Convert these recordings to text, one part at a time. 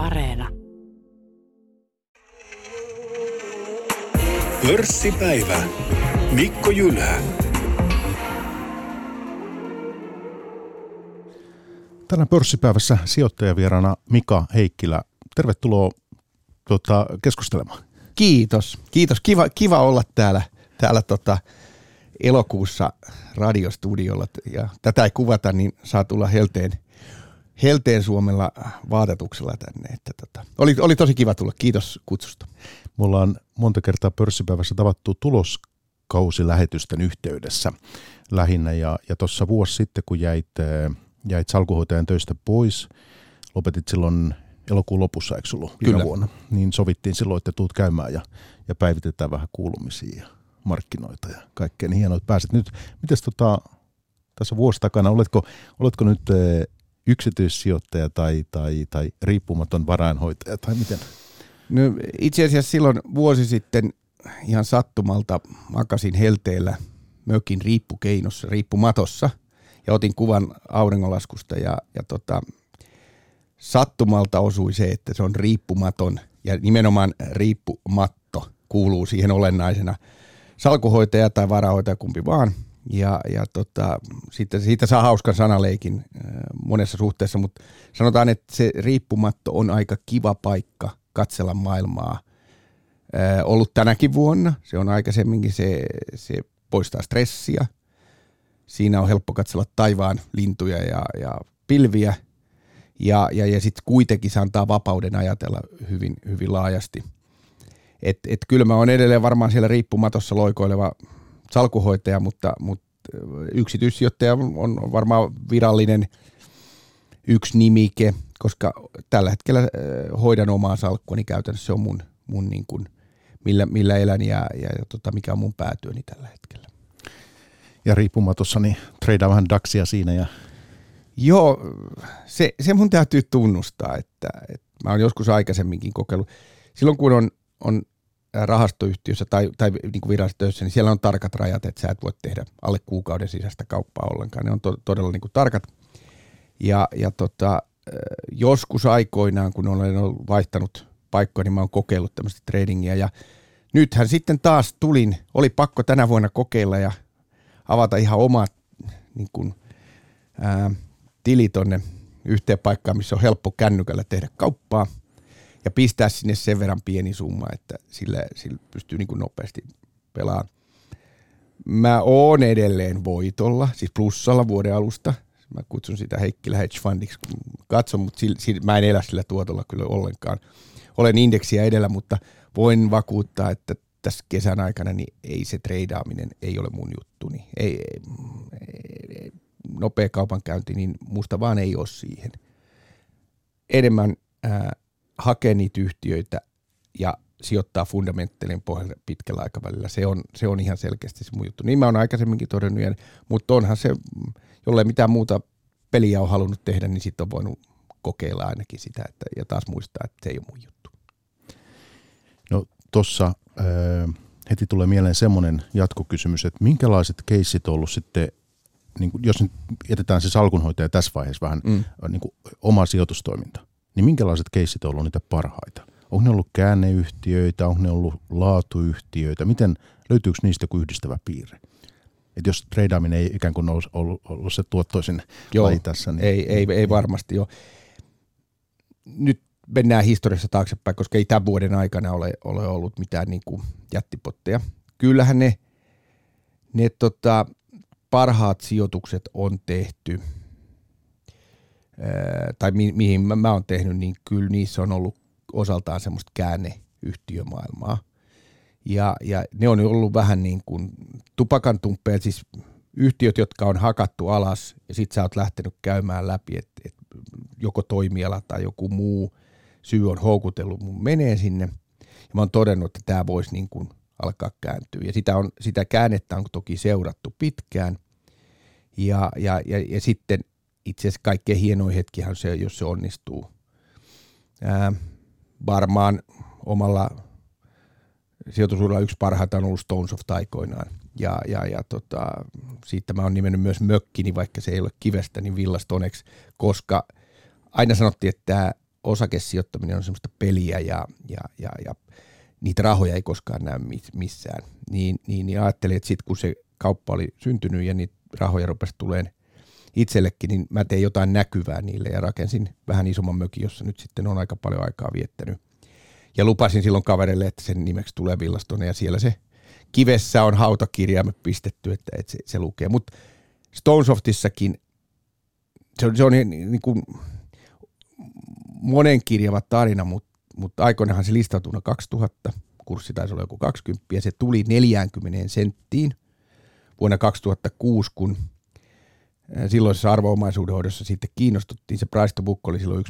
Areena. Pörssipäivä. Mikko Jylhä. Tänään pörssipäivässä sijoittajavieraana Mika Heikkilä. Tervetuloa tuota, keskustelemaan. Kiitos. Kiitos. Kiva, kiva olla täällä, täällä tota, elokuussa radiostudiolla. Ja tätä ei kuvata, niin saa tulla helteen, helteen Suomella vaatetuksella tänne. Että tota, oli, oli tosi kiva tulla. Kiitos kutsusta. Me ollaan monta kertaa pörssipäivässä tavattu tuloskausilähetysten yhteydessä lähinnä. Ja, ja tuossa vuosi sitten, kun jäit, jäit salkuhoitajan töistä pois, lopetit silloin elokuun lopussa, eikö ollut Kyllä. vuonna, niin sovittiin silloin, että tuut käymään ja, ja päivitetään vähän kuulumisia ja markkinoita ja kaikkea niin hienoa, että pääset nyt. Mites tota, tässä vuosi takana, oletko, oletko nyt e, yksityissijoittaja tai, tai, tai riippumaton varainhoitaja tai miten? No, itse asiassa silloin vuosi sitten ihan sattumalta makasin helteellä mökin riippukeinossa, riippumatossa ja otin kuvan auringonlaskusta ja, ja tota, sattumalta osui se, että se on riippumaton ja nimenomaan riippumatto kuuluu siihen olennaisena salkuhoitaja tai varahoitaja kumpi vaan. Ja, ja tota, sitten siitä saa hauskan sanaleikin äh, monessa suhteessa, mutta sanotaan, että se riippumatto on aika kiva paikka katsella maailmaa. Äh, ollut tänäkin vuonna, se on aikaisemminkin, se, se poistaa stressiä. Siinä on helppo katsella taivaan lintuja ja, ja pilviä – ja, ja, ja sitten kuitenkin se antaa vapauden ajatella hyvin, hyvin laajasti. Et, et kyllä mä oon edelleen varmaan siellä riippumatossa loikoileva salkuhoitaja, mutta, mutta yksityissijoittaja on varmaan virallinen yksi nimike, koska tällä hetkellä hoidan omaa salkkua, niin käytännössä se on mun, mun niin kuin, millä, millä elän ja, ja, ja tota, mikä on mun päätyöni tällä hetkellä. Ja riippumatossa, niin treidaa vähän daksia siinä ja Joo, se, se mun täytyy tunnustaa, että, että mä oon joskus aikaisemminkin kokeillut. Silloin kun on, on rahastoyhtiössä tai, tai niin kuin virastoissa, niin siellä on tarkat rajat, että sä et voi tehdä alle kuukauden sisäistä kauppaa ollenkaan. Ne on to, todella niin kuin tarkat. Ja, ja tota, joskus aikoinaan, kun olen vaihtanut paikkoja, niin mä oon kokeillut tämmöistä tradingia. Ja nythän sitten taas tulin, oli pakko tänä vuonna kokeilla ja avata ihan omat niin kuin, ää, tili tonne yhteen paikkaan, missä on helppo kännykällä tehdä kauppaa ja pistää sinne sen verran pieni summa, että sillä, sillä pystyy niin kuin nopeasti pelaamaan. Mä oon edelleen voitolla, siis plussalla vuoden alusta. Mä kutsun sitä Heikkilä Hedge Fundiksi, kun katson, mutta sillä, sillä, mä en elä sillä tuotolla kyllä ollenkaan. Olen indeksiä edellä, mutta voin vakuuttaa, että tässä kesän aikana niin ei se treidaaminen ei ole mun juttuni. Ei, ei, ei, nopea kaupankäynti, niin musta vaan ei ole siihen. Enemmän ää, hakee niitä yhtiöitä ja sijoittaa fundamentteilin pohjalle pitkällä aikavälillä. Se on, se on ihan selkeästi se mun juttu. Niin mä oon aikaisemminkin todennut, mutta onhan se, jollei mitään muuta peliä on halunnut tehdä, niin sitten on voinut kokeilla ainakin sitä että, ja taas muistaa, että se ei ole mun juttu. No tuossa heti tulee mieleen semmoinen jatkokysymys, että minkälaiset keissit on ollut sitten niin kuin, jos nyt jätetään se salkunhoitaja tässä vaiheessa vähän mm. niin kuin, oma sijoitustoiminta, niin minkälaiset keissit on ollut niitä parhaita? Onko ne ollut käänneyhtiöitä, onko ne ollut laatuyhtiöitä, miten löytyykö niistä joku yhdistävä piirre? Et jos treidaaminen ei ikään kuin ollut, ollut, ollut se tuottoisin joo, laji tässä. Niin, ei, ei, ei varmasti ole. Nyt mennään historiassa taaksepäin, koska ei tämän vuoden aikana ole, ole ollut mitään niin kuin jättipotteja. Kyllähän ne, ne tota, parhaat sijoitukset on tehty, tai mi- mihin mä, mä oon tehnyt, niin kyllä niissä on ollut osaltaan semmoista käänneyhtiömaailmaa. Ja, ja ne on ollut vähän niin kuin tupakan tumppeet, siis yhtiöt, jotka on hakattu alas ja sit sä oot lähtenyt käymään läpi, että et joko toimiala tai joku muu syy on houkutellut mun menee sinne. Ja mä oon todennut, että tämä voisi niin kuin alkaa kääntyä. Ja sitä, on, sitä käännettä on toki seurattu pitkään. Ja, ja, ja, ja sitten itse asiassa kaikkein hienoin hetkihän on se, jos se onnistuu. Ää, varmaan omalla sijoitusuralla yksi parhaita on ollut Stones of aikoinaan. Ja, ja, ja tota, siitä mä oon nimennyt myös mökkini, vaikka se ei ole kivestä, niin Villastoneksi, koska aina sanottiin, että tämä osakesijoittaminen on semmoista peliä ja, ja, ja, ja niitä rahoja ei koskaan näy missään, niin, niin, niin ajattelin, että sitten kun se kauppa oli syntynyt ja niitä rahoja rupesi tulemaan itsellekin, niin mä tein jotain näkyvää niille ja rakensin vähän isomman mökin, jossa nyt sitten on aika paljon aikaa viettänyt. Ja lupasin silloin kaverille, että sen nimeksi tulee Villastone ja siellä se kivessä on hautakirjaimet pistetty, että, että se, se lukee. Mutta Stonesoftissakin se on, se on niin, niin kuin monenkirjava tarina, mutta, mutta aikoinaanhan se listautui 2000, kurssi taisi olla joku 20, ja se tuli 40 senttiin vuonna 2006, kun silloisessa arvoomaisuudenhoidossa sitten kiinnostuttiin. Se price to book oli silloin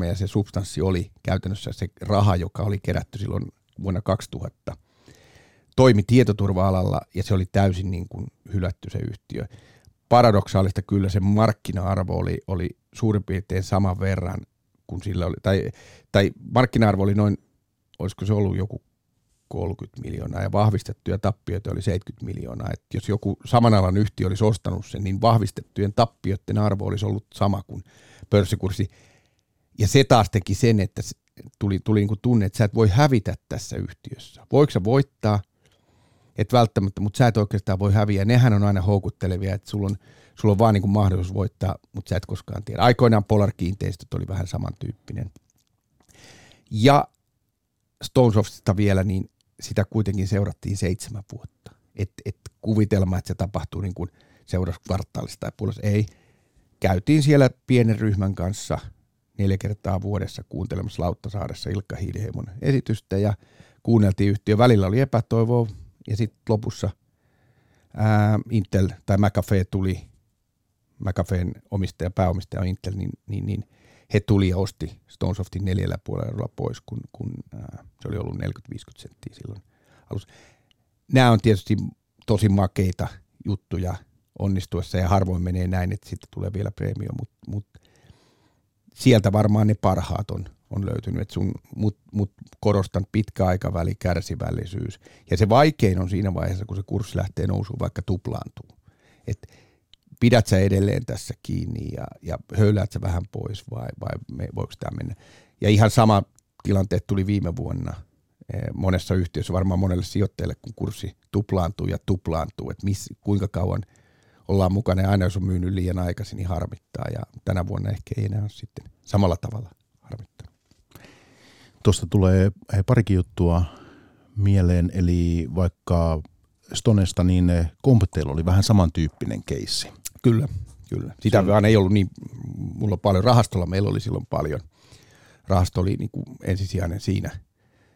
1,3 ja se substanssi oli käytännössä se raha, joka oli kerätty silloin vuonna 2000. Toimi tietoturva-alalla ja se oli täysin niin kuin hylätty se yhtiö. Paradoksaalista kyllä se markkina-arvo oli, oli suurin piirtein saman verran kuin sillä oli, tai, tai markkina-arvo oli noin, olisiko se ollut joku 30 miljoonaa ja vahvistettuja tappioita oli 70 miljoonaa. Et jos joku saman alan yhtiö olisi ostanut sen, niin vahvistettujen tappioiden arvo olisi ollut sama kuin pörssikurssi. Ja se taas teki sen, että tuli, tuli niin kuin tunne, että sä et voi hävitä tässä yhtiössä. Voiko sä voittaa? Et välttämättä, mutta sä et oikeastaan voi häviä. Nehän on aina houkuttelevia, että sulla on, sulla on vaan niin kuin mahdollisuus voittaa, mutta sä et koskaan tiedä. Aikoinaan Polar Kiinteistöt oli vähän samantyyppinen. Ja Stonesoftista vielä, niin sitä kuitenkin seurattiin seitsemän vuotta. Et, et kuvitelma, että se tapahtuu niin kuin seuraavassa kvartaalissa tai puolessa. Ei. Käytiin siellä pienen ryhmän kanssa neljä kertaa vuodessa kuuntelemassa Lauttasaaressa Ilkka Hiiliheimon esitystä ja kuunneltiin yhtiö. Välillä oli epätoivoa ja sitten lopussa ää, Intel tai McAfee tuli, McAfeen omistaja, pääomistaja on Intel, niin, niin, niin he tuli ja osti Stonesoftin neljällä puolella pois, kun, kun ää, se oli ollut 40-50 senttiä silloin alussa. Nämä on tietysti tosi makeita juttuja onnistuessa ja harvoin menee näin, että sitten tulee vielä preemio, mutta mut sieltä varmaan ne parhaat on, on löytynyt, sun, mut, mut korostan pitkä aikaväli, kärsivällisyys. Ja se vaikein on siinä vaiheessa, kun se kurssi lähtee nousuun, vaikka tuplaantuu. Että pidät sä edelleen tässä kiinni ja, ja höyläät sä vähän pois vai, vai me, voiko tämä mennä. Ja ihan sama tilanteet tuli viime vuonna monessa yhtiössä, varmaan monelle sijoittajalle, kun kurssi tuplaantuu ja tuplaantuu, että miss, kuinka kauan ollaan mukana ja aina jos on myynyt liian aikaisin, niin harmittaa ja tänä vuonna ehkä ei enää ole sitten samalla tavalla harmittanut. Tuosta tulee parikin juttua mieleen, eli vaikka Stonesta, niin Comptel oli vähän samantyyppinen keissi. Kyllä, kyllä. Sitä se vaan ei ollut niin, mulla paljon rahastolla, meillä oli silloin paljon. Rahasto oli niin kuin ensisijainen siinä.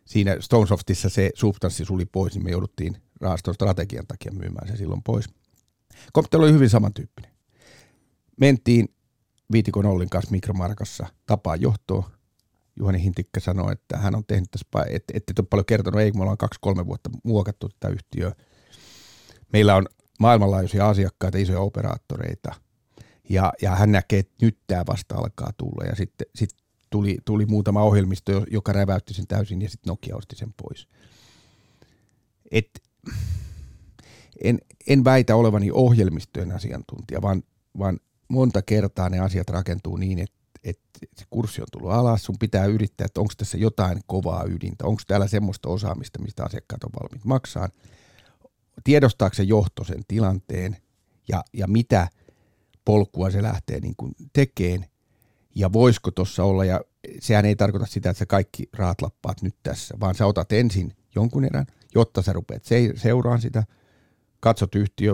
Siinä Stonesoftissa se substanssi suli pois, niin me jouduttiin rahaston strategian takia myymään se silloin pois. Comptel oli hyvin samantyyppinen. Mentiin Viitikon Ollin kanssa mikromarkassa tapaa johtoa. Juhani Hintikkä sanoi, että hän on tehnyt tässä, että ette ole paljon kertonut, ei kun me ollaan kaksi-kolme vuotta muokattu tätä yhtiöä. Meillä on maailmanlaajuisia asiakkaita, isoja operaattoreita. Ja, ja hän näkee, että nyt tämä vasta alkaa tulla. Ja sitten sit tuli, tuli muutama ohjelmisto, joka räväytti sen täysin ja sitten Nokia osti sen pois. Et, en, en väitä olevani ohjelmistojen asiantuntija, vaan, vaan monta kertaa ne asiat rakentuu niin, että että se kurssi on tullut alas, sun pitää yrittää, että onko tässä jotain kovaa ydintä, onko täällä semmoista osaamista, mistä asiakkaat on valmiit maksaa tiedostaako se johto sen tilanteen ja, ja mitä polkua se lähtee niin kuin tekeen? Ja voisiko tuossa olla, ja sehän ei tarkoita sitä, että sä kaikki rahat lappaat nyt tässä, vaan sä otat ensin jonkun erän, jotta sä rupeat se- seuraan sitä, katsot yhtiö,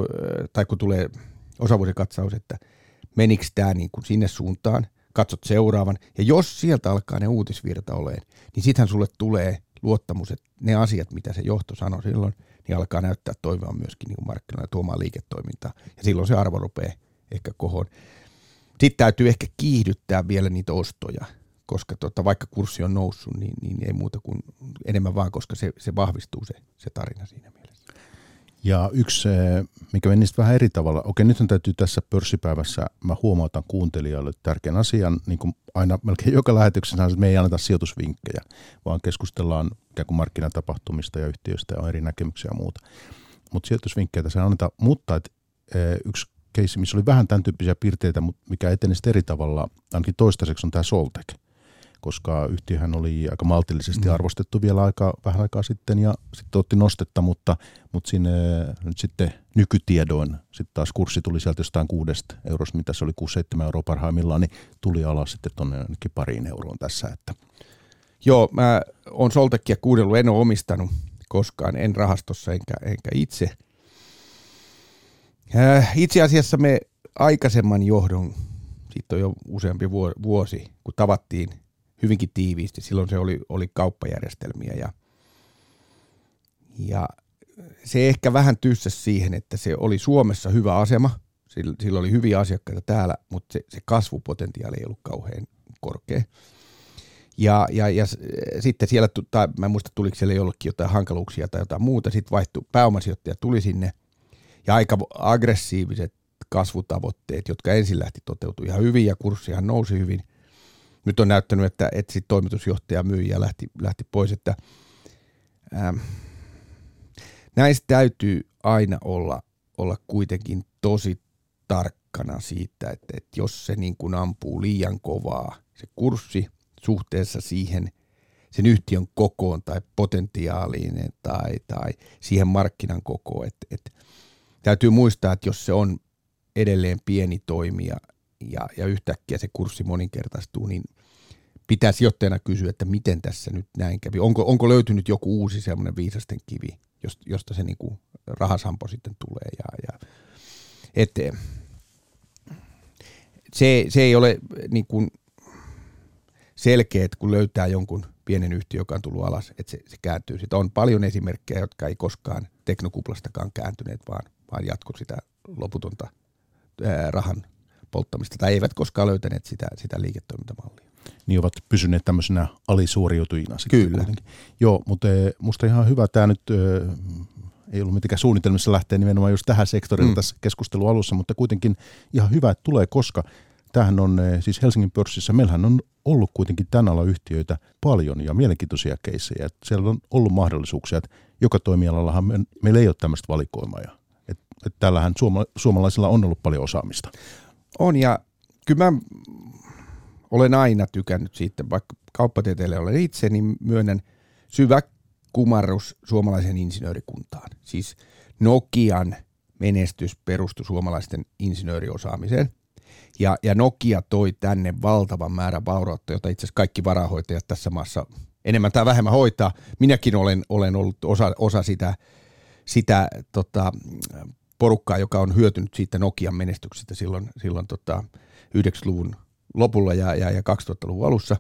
tai kun tulee osavuosikatsaus, että menikö tämä niin kuin sinne suuntaan, katsot seuraavan, ja jos sieltä alkaa ne uutisvirta oleen, niin sittenhän sulle tulee luottamus, että ne asiat, mitä se johto sanoi silloin, niin alkaa näyttää toivoa myöskin niin markkinoilla tuomaan liiketoimintaa. Ja silloin se arvo rupeaa ehkä kohoon. Sitten täytyy ehkä kiihdyttää vielä niitä ostoja, koska tota, vaikka kurssi on noussut, niin, niin ei muuta kuin enemmän vaan, koska se, se vahvistuu se, se tarina siinä mielessä. Ja yksi, mikä meni vähän eri tavalla. Okei, nyt täytyy tässä pörssipäivässä, mä huomautan kuuntelijoille tärkeän asian, niin kuin aina melkein joka lähetyksessä, että me ei anneta sijoitusvinkkejä, vaan keskustellaan ikään kuin markkinatapahtumista ja yhtiöistä ja on eri näkemyksiä ja muuta. Mutta sijoitusvinkkejä tässä anneta, mutta et, yksi keissi, missä oli vähän tämän tyyppisiä piirteitä, mutta mikä eteni eri tavalla, ainakin toistaiseksi on tämä Soltek. Koska yhtiöhän oli aika maltillisesti Mm. arvostettu vielä aika vähän aikaa sitten ja sitten otti nostetta, mutta, mutta sinne nyt sitten nykytiedoin sitten taas kurssi tuli sieltä jostain kuudesta eurosta, mitä se oli 6-7 euroa parhaimmillaan, niin tuli alas sitten tuonne ainakin pariin euroon tässä, että Joo, mä oon Soltekia kuunnellut, en ole omistanut koskaan, en rahastossa enkä, enkä itse. Äh, itse asiassa me aikaisemman johdon, siitä on jo useampi vuo- vuosi, kun tavattiin hyvinkin tiiviisti, silloin se oli, oli kauppajärjestelmiä ja, ja se ehkä vähän tyssäsi siihen, että se oli Suomessa hyvä asema, sillä, oli hyviä asiakkaita täällä, mutta se, se kasvupotentiaali ei ollut kauhean korkea. Ja, ja, ja sitten siellä, tai mä en muista tuliko siellä jollekin jotain hankaluuksia tai jotain muuta, sitten vaihtui, pääomasijoittaja tuli sinne ja aika aggressiiviset kasvutavoitteet, jotka ensin lähti toteutui ihan hyvin ja kurssihan nousi hyvin. Nyt on näyttänyt, että, että sit toimitusjohtaja myi ja lähti, lähti pois, että ähm, näistä täytyy aina olla, olla kuitenkin tosi tarkkana siitä, että, että jos se niin kuin ampuu liian kovaa, se kurssi suhteessa siihen sen yhtiön kokoon tai potentiaaliin tai, tai siihen markkinan kokoon. Et, et, täytyy muistaa, että jos se on edelleen pieni toimija ja, ja yhtäkkiä se kurssi moninkertaistuu, niin pitää sijoittajana kysyä, että miten tässä nyt näin kävi. Onko, onko löytynyt joku uusi semmoinen viisasten kivi, josta, se niinku rahasampo sitten tulee. Ja, ja, et, se, se ei ole niin kuin selkeä, että kun löytää jonkun pienen yhtiön, joka on tullut alas, että se, se kääntyy. Sitä on paljon esimerkkejä, jotka ei koskaan teknokuplastakaan kääntyneet, vaan, vaan jatko sitä loputonta ää, rahan polttamista, tai eivät koskaan löytäneet sitä, sitä liiketoimintamallia. Niin ovat pysyneet tämmöisenä alisuoriutujina. Kyllä. kuitenkin. Joo, mutta eh, musta ihan hyvä tämä nyt, eh, ei ollut mitenkään suunnitelmissa lähteä nimenomaan just tähän sektorille Mm. tässä keskustelun alussa, mutta kuitenkin ihan hyvä, että tulee, koska tämähän on eh, siis Helsingin pörssissä, meillähän on ollut kuitenkin tämän alan yhtiöitä paljon ja mielenkiintoisia keissejä. Siellä on ollut mahdollisuuksia, että joka toimialallahan me, meillä ei ole tämmöistä valikoimaa. Ja, et, et täällähän suoma, suomalaisilla on ollut paljon osaamista. On ja kyllä mä olen aina tykännyt siitä, vaikka kauppatieteelle olen itse, niin myönnän syvä kumarrus suomalaisen insinöörikuntaan. Siis Nokian menestys perustui suomalaisten insinööriosaamiseen. Ja, ja Nokia toi tänne valtavan määrän vaurautta, jota itse asiassa kaikki varahoitajat tässä maassa enemmän tai vähemmän hoitaa. Minäkin olen, olen ollut osa, osa sitä, sitä tota, porukkaa, joka on hyötynyt siitä Nokian menestyksestä silloin, silloin tota 90-luvun lopulla ja, ja, ja 2000-luvun alussa.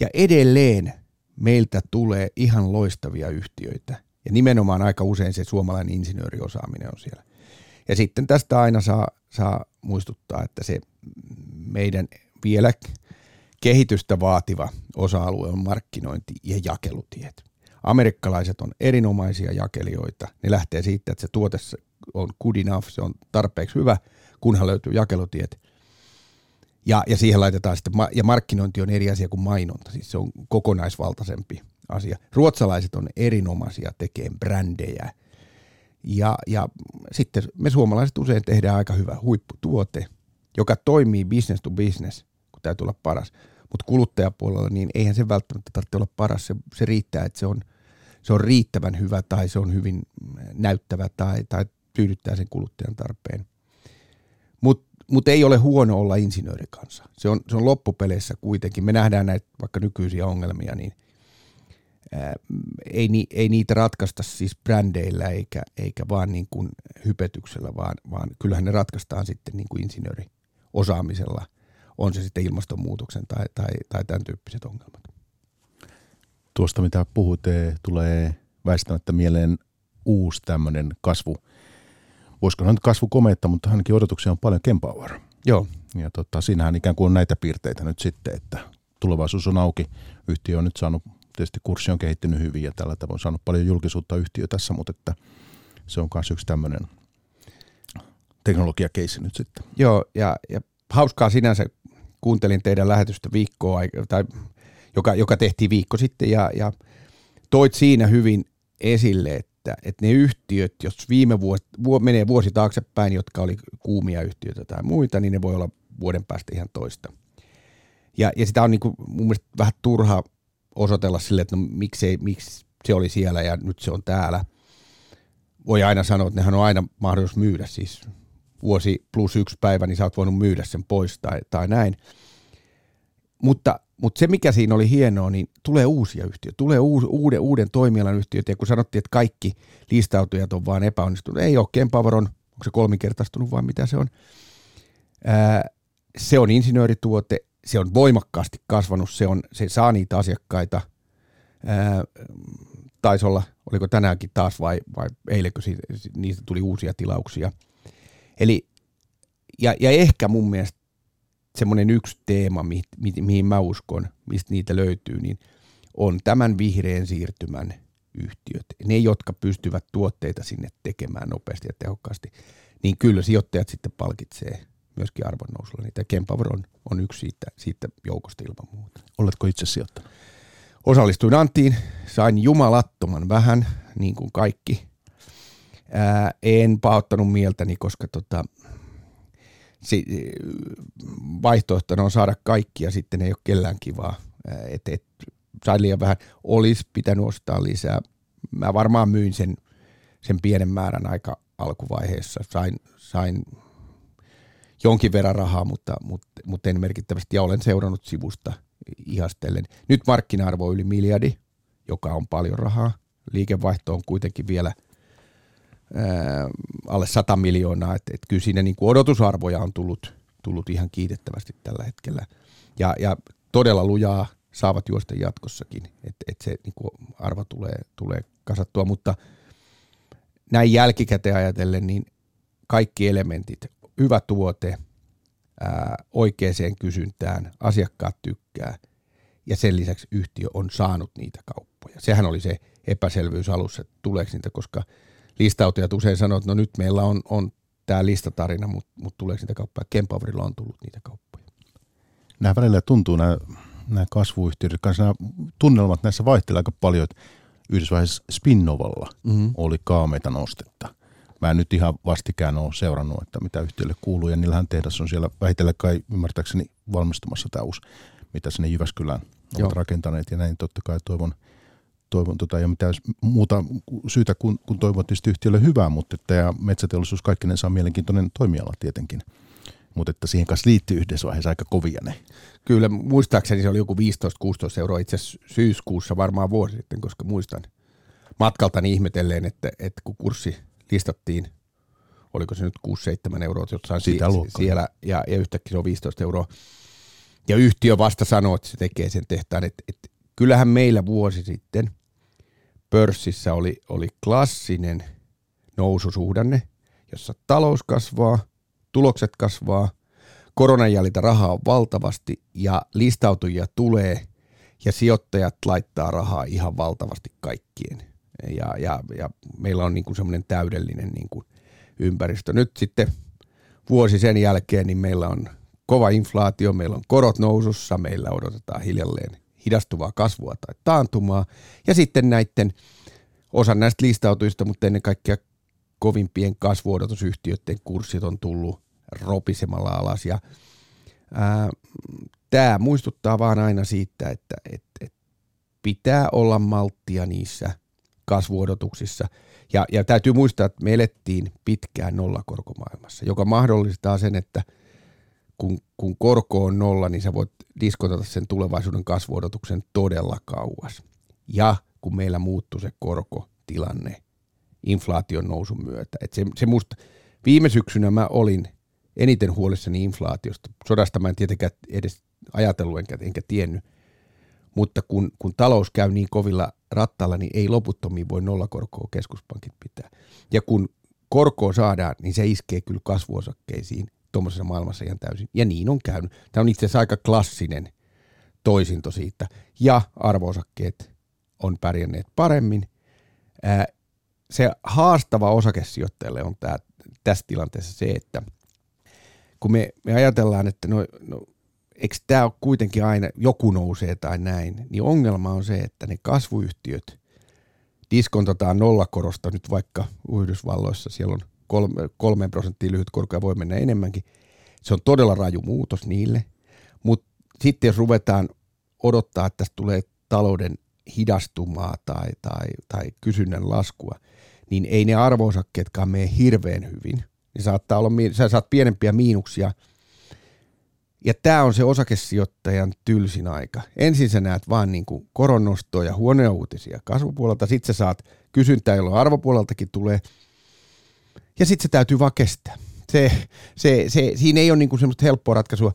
Ja edelleen meiltä tulee ihan loistavia yhtiöitä. Ja nimenomaan aika usein se suomalainen insinööriosaaminen on siellä. Ja sitten tästä aina saa, saa muistuttaa, että se meidän vielä kehitystä vaativa osa-alue on markkinointi ja jakelutiet. Amerikkalaiset on erinomaisia jakelijoita. Ne lähtee siitä, että se tuote on good enough, se on tarpeeksi hyvä, kunhan löytyy jakelutiet. Ja, ja siihen laitetaan sitten, ja markkinointi on eri asia kuin mainonta, siis se on kokonaisvaltaisempi asia. Ruotsalaiset on erinomaisia tekemään brändejä, ja, ja sitten me suomalaiset usein tehdään aika hyvä huipputuote, joka toimii business to business, kun täytyy olla paras. Mutta kuluttajapuolella, niin eihän se välttämättä tarvitse olla paras. Se, se riittää, että se on, se on riittävän hyvä tai se on hyvin näyttävä tai, tai tyydyttää sen kuluttajan tarpeen. Mutta mut ei ole huono olla insinööri kanssa. Se on, se on loppupeleissä kuitenkin. Me nähdään näitä vaikka nykyisiä ongelmia, niin ää, ei, ni, ei niitä ratkaista siis brändeillä eikä, eikä vaan niin kuin hypetyksellä, vaan, vaan kyllähän ne ratkaistaan sitten niin kuin insinööriosaamisella, on se sitten ilmastonmuutoksen tai, tai, tai tämän tyyppiset ongelmat. Tuosta mitä puhutte, tulee väistämättä mieleen uusi tämmöinen kasvu. Voisiko sanoa nyt kasvu komeetta, mutta ainakin odotuksia on paljon Kempower. Joo, Ja tota, siinähän ikään kuin on näitä piirteitä nyt sitten, että tulevaisuus on auki. Yhtiö on nyt saanut, tietysti kurssi on kehittynyt hyvin ja tällä tavoin saanut paljon julkisuutta yhtiö tässä, mutta että se on myös yksi tämmöinen teknologiakeissi nyt sitten. Joo, ja, ja hauskaa sinänsä, kuuntelin teidän lähetystä viikkoa, tai, joka, joka tehtiin viikko sitten, ja, ja toit siinä hyvin esille, että, että ne yhtiöt, jos viime vuosi, vuo, menee vuosi taaksepäin, jotka oli kuumia yhtiöitä tai muita, niin ne voi olla vuoden päästä ihan toista. Ja, ja sitä on niin kuin, mun mielestä vähän turha osoitella sille, että no, miksi, miksi se oli siellä ja nyt se on täällä. Voi aina sanoa, että nehän on aina mahdollisuus myydä, siis vuosi plus yksi päivä, niin sä oot voinut myydä sen pois tai, tai näin. Mutta, mutta se, mikä siinä oli hienoa, niin tulee uusia yhtiöitä, tulee uus, uuden, uuden toimialan yhtiöitä, ja kun sanottiin, että kaikki listautujat on vaan epäonnistunut, ei ole, Kempower on, onko se kolminkertaistunut vai mitä se on, ää, se on insinöörituote, se on voimakkaasti kasvanut, se, on, se saa niitä asiakkaita, ää, taisi olla, oliko tänäänkin taas vai, vai eilenkö siitä, niistä tuli uusia tilauksia. Eli, ja, ja ehkä mun mielestä semmoinen yksi teema, mi, mi, mihin mä uskon, mistä niitä löytyy, niin on tämän vihreän siirtymän yhtiöt. Ne, jotka pystyvät tuotteita sinne tekemään nopeasti ja tehokkaasti, niin kyllä sijoittajat sitten palkitsee myöskin arvonnousulla. Niitä Kempower on, on yksi siitä, siitä joukosta ilman muuta. Oletko itse sijoittanut? Osallistuin Anttiin, sain jumalattoman vähän, niin kuin kaikki. Ää, en paottanut mieltäni, koska tota, vaihtoehtona on saada kaikki ja sitten ei ole kellään kivaa. Et, et, sain liian vähän, olisi pitänyt ostaa lisää. Mä varmaan myin sen, sen pienen määrän aika alkuvaiheessa. Sain, sain jonkin verran rahaa, mutta, mutta, mutta en merkittävästi ja olen seurannut sivusta ihastellen. Nyt markkina-arvo on yli miljardi, joka on paljon rahaa. Liikevaihto on kuitenkin vielä – alle 100 miljoonaa, että et kyllä siinä niin kuin odotusarvoja on tullut, tullut ihan kiitettävästi tällä hetkellä. Ja, ja todella lujaa saavat juosta jatkossakin, että et se niin kuin arvo tulee, tulee kasattua, mutta näin jälkikäteen ajatellen, niin kaikki elementit, hyvä tuote, ää, oikeaan kysyntään, asiakkaat tykkää ja sen lisäksi yhtiö on saanut niitä kauppoja. Sehän oli se epäselvyys alussa, että tuleeko niitä, koska – listautujat usein sanoo, että no nyt meillä on, on tämä listatarina, mutta mut tuleeko niitä kauppoja? Kempowerilla on tullut niitä kauppoja. Nämä välillä tuntuu, nämä, nämä kasvuyhtiöt, kanssa nämä tunnelmat näissä vaihtelevat aika paljon, että yhdessä vaiheessa Spinnovalla mm-hmm. oli kaameita nostetta. Mä en nyt ihan vastikään ole seurannut, että mitä yhtiölle kuuluu, ja niillähän tehdas on siellä vähitellen kai ymmärtääkseni valmistumassa tämä uusi, mitä sinne Jyväskylään ovat Joo. rakentaneet, ja näin totta kai toivon, toivon tota, ei ole mitään muuta syytä kuin, kuin toivon tietysti yhtiölle hyvää, mutta että ja metsäteollisuus kaikkinen saa mielenkiintoinen toimiala tietenkin. Mutta että siihen kanssa liittyy yhdessä vaiheessa aika kovia ne. Kyllä, muistaakseni se oli joku 15-16 euroa itse syyskuussa varmaan vuosi sitten, koska muistan matkaltani ihmetelleen, että, että kun kurssi listattiin, oliko se nyt 6-7 euroa jossain Siitä si- siellä, ja, ja yhtäkkiä se on 15 euroa. Ja yhtiö vasta sanoo, että se tekee sen tehtaan, että, että kyllähän meillä vuosi sitten pörssissä oli, oli klassinen noususuhdanne, jossa talous kasvaa, tulokset kasvaa, koronan jäljiltä rahaa on valtavasti ja listautujia tulee ja sijoittajat laittaa rahaa ihan valtavasti kaikkien. Ja, ja, ja meillä on niin semmoinen täydellinen niin kuin ympäristö. Nyt sitten vuosi sen jälkeen niin meillä on kova inflaatio, meillä on korot nousussa, meillä odotetaan hiljalleen hidastuvaa kasvua tai taantumaa. Ja sitten näiden osan näistä listautuista, mutta ennen kaikkea kovimpien kasvuodotusyhtiöiden kurssit on tullut ropisemalla alas. Ja, tämä muistuttaa vaan aina siitä, että et, et pitää olla malttia niissä kasvuodotuksissa. Ja, ja täytyy muistaa, että me elettiin pitkään nollakorkomaailmassa, joka mahdollistaa sen, että – kun, kun korko on nolla, niin sä voit diskontata sen tulevaisuuden kasvuodotuksen todella kauas. Ja kun meillä muuttui se korkotilanne inflaation nousun myötä. Et se, se musta, viime syksynä mä olin eniten huolissani inflaatiosta. Sodasta mä en tietenkään edes ajatellut enkä, enkä tiennyt. Mutta kun, kun talous käy niin kovilla rattailla, niin ei loputtomiin voi nollakorkoa keskuspankit pitää. Ja kun korkoa saadaan, niin se iskee kyllä kasvuosakkeisiin tuommoisessa maailmassa ihan täysin. Ja niin on käynyt. Tämä on itse asiassa aika klassinen toisinto siitä. Ja arvoosakkeet on pärjänneet paremmin. Se haastava osakesijoittajalle on tämä, tässä tilanteessa se, että kun me, me ajatellaan, että no, no eikö tämä ole kuitenkin aina, joku nousee tai näin, niin ongelma on se, että ne kasvuyhtiöt diskontataan nollakorosta nyt vaikka Yhdysvalloissa, siellä on kolme, kolmeen prosenttiin lyhyt korko voi mennä enemmänkin. Se on todella raju muutos niille, mutta sitten jos ruvetaan odottaa, että tästä tulee talouden hidastumaa tai, tai, tai kysynnän laskua, niin ei ne arvoosakkeetkaan mene hirveän hyvin. Niin saattaa olla, sä saat pienempiä miinuksia. Ja tämä on se osakesijoittajan tylsin aika. Ensin sä näet vaan niin kuin koronnostoa ja huonoja uutisia kasvupuolelta, sitten sä saat kysyntää, jolloin arvopuoleltakin tulee. Ja sitten se täytyy vaan kestää. Se, se, se, siinä ei ole niin kuin semmoista helppoa ratkaisua.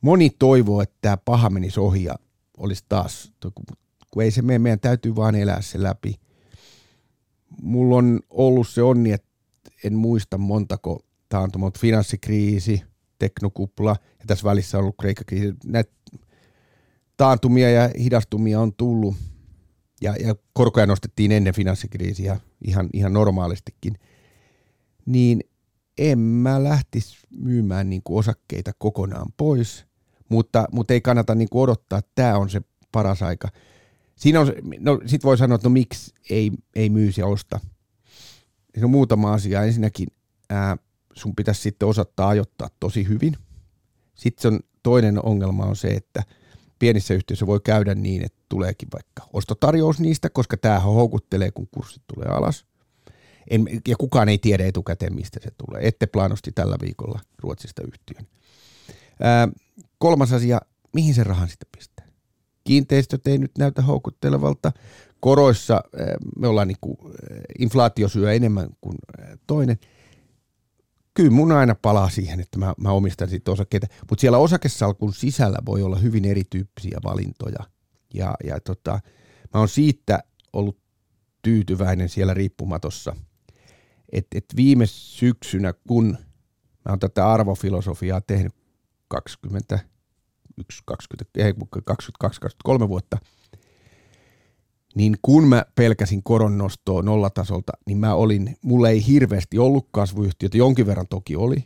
Moni toivoo, että tämä paha menisi ohi ja olisi taas, kun ei se mene, meidän täytyy vaan elää se läpi. Mulla on ollut se onni, että en muista montako taantuma, mutta finanssikriisi, teknokupla ja tässä välissä on ollut kreikkakriisi. Näitä taantumia ja hidastumia on tullut ja, ja korkoja nostettiin ennen finanssikriisiä ihan, ihan normaalistikin, niin en mä lähtisi myymään niin kuin osakkeita kokonaan pois, mutta, mutta ei kannata niin kuin odottaa, että tämä on se paras aika. Siinä on, no sit voi sanoa, että no miksi ei, ei myisi ja osta. Siinä on muutama asia. Ensinnäkin ää, sun pitäisi sitten osata ajoittaa tosi hyvin. Sitten on, toinen ongelma on se, että pienissä yhtiöissä voi käydä niin, että tuleekin vaikka ostotarjous niistä, koska tämä houkuttelee, kun kurssit tulee alas. En, ja kukaan ei tiedä etukäteen, mistä se tulee. Ette plaanosti tällä viikolla Ruotsista yhtiön. Ää, kolmas asia, mihin se rahan sitten pistää? Kiinteistöt ei nyt näytä houkuttelevalta. Koroissa me ollaan niin kuin, inflaatio syö enemmän kuin toinen. Kyllä mun aina palaa siihen, että mä, mä omistan sitten osakkeita. Mutta siellä osakesalkun sisällä voi olla hyvin erityyppisiä valintoja. Ja, ja tota, mä oon siitä ollut tyytyväinen siellä riippumatossa, että et viime syksynä, kun mä oon tätä arvofilosofiaa tehnyt 20, 22, 23 vuotta, niin kun mä pelkäsin koronnostoa nollatasolta, niin mä olin, mulla ei hirveästi ollut kasvuyhtiötä, jonkin verran toki oli,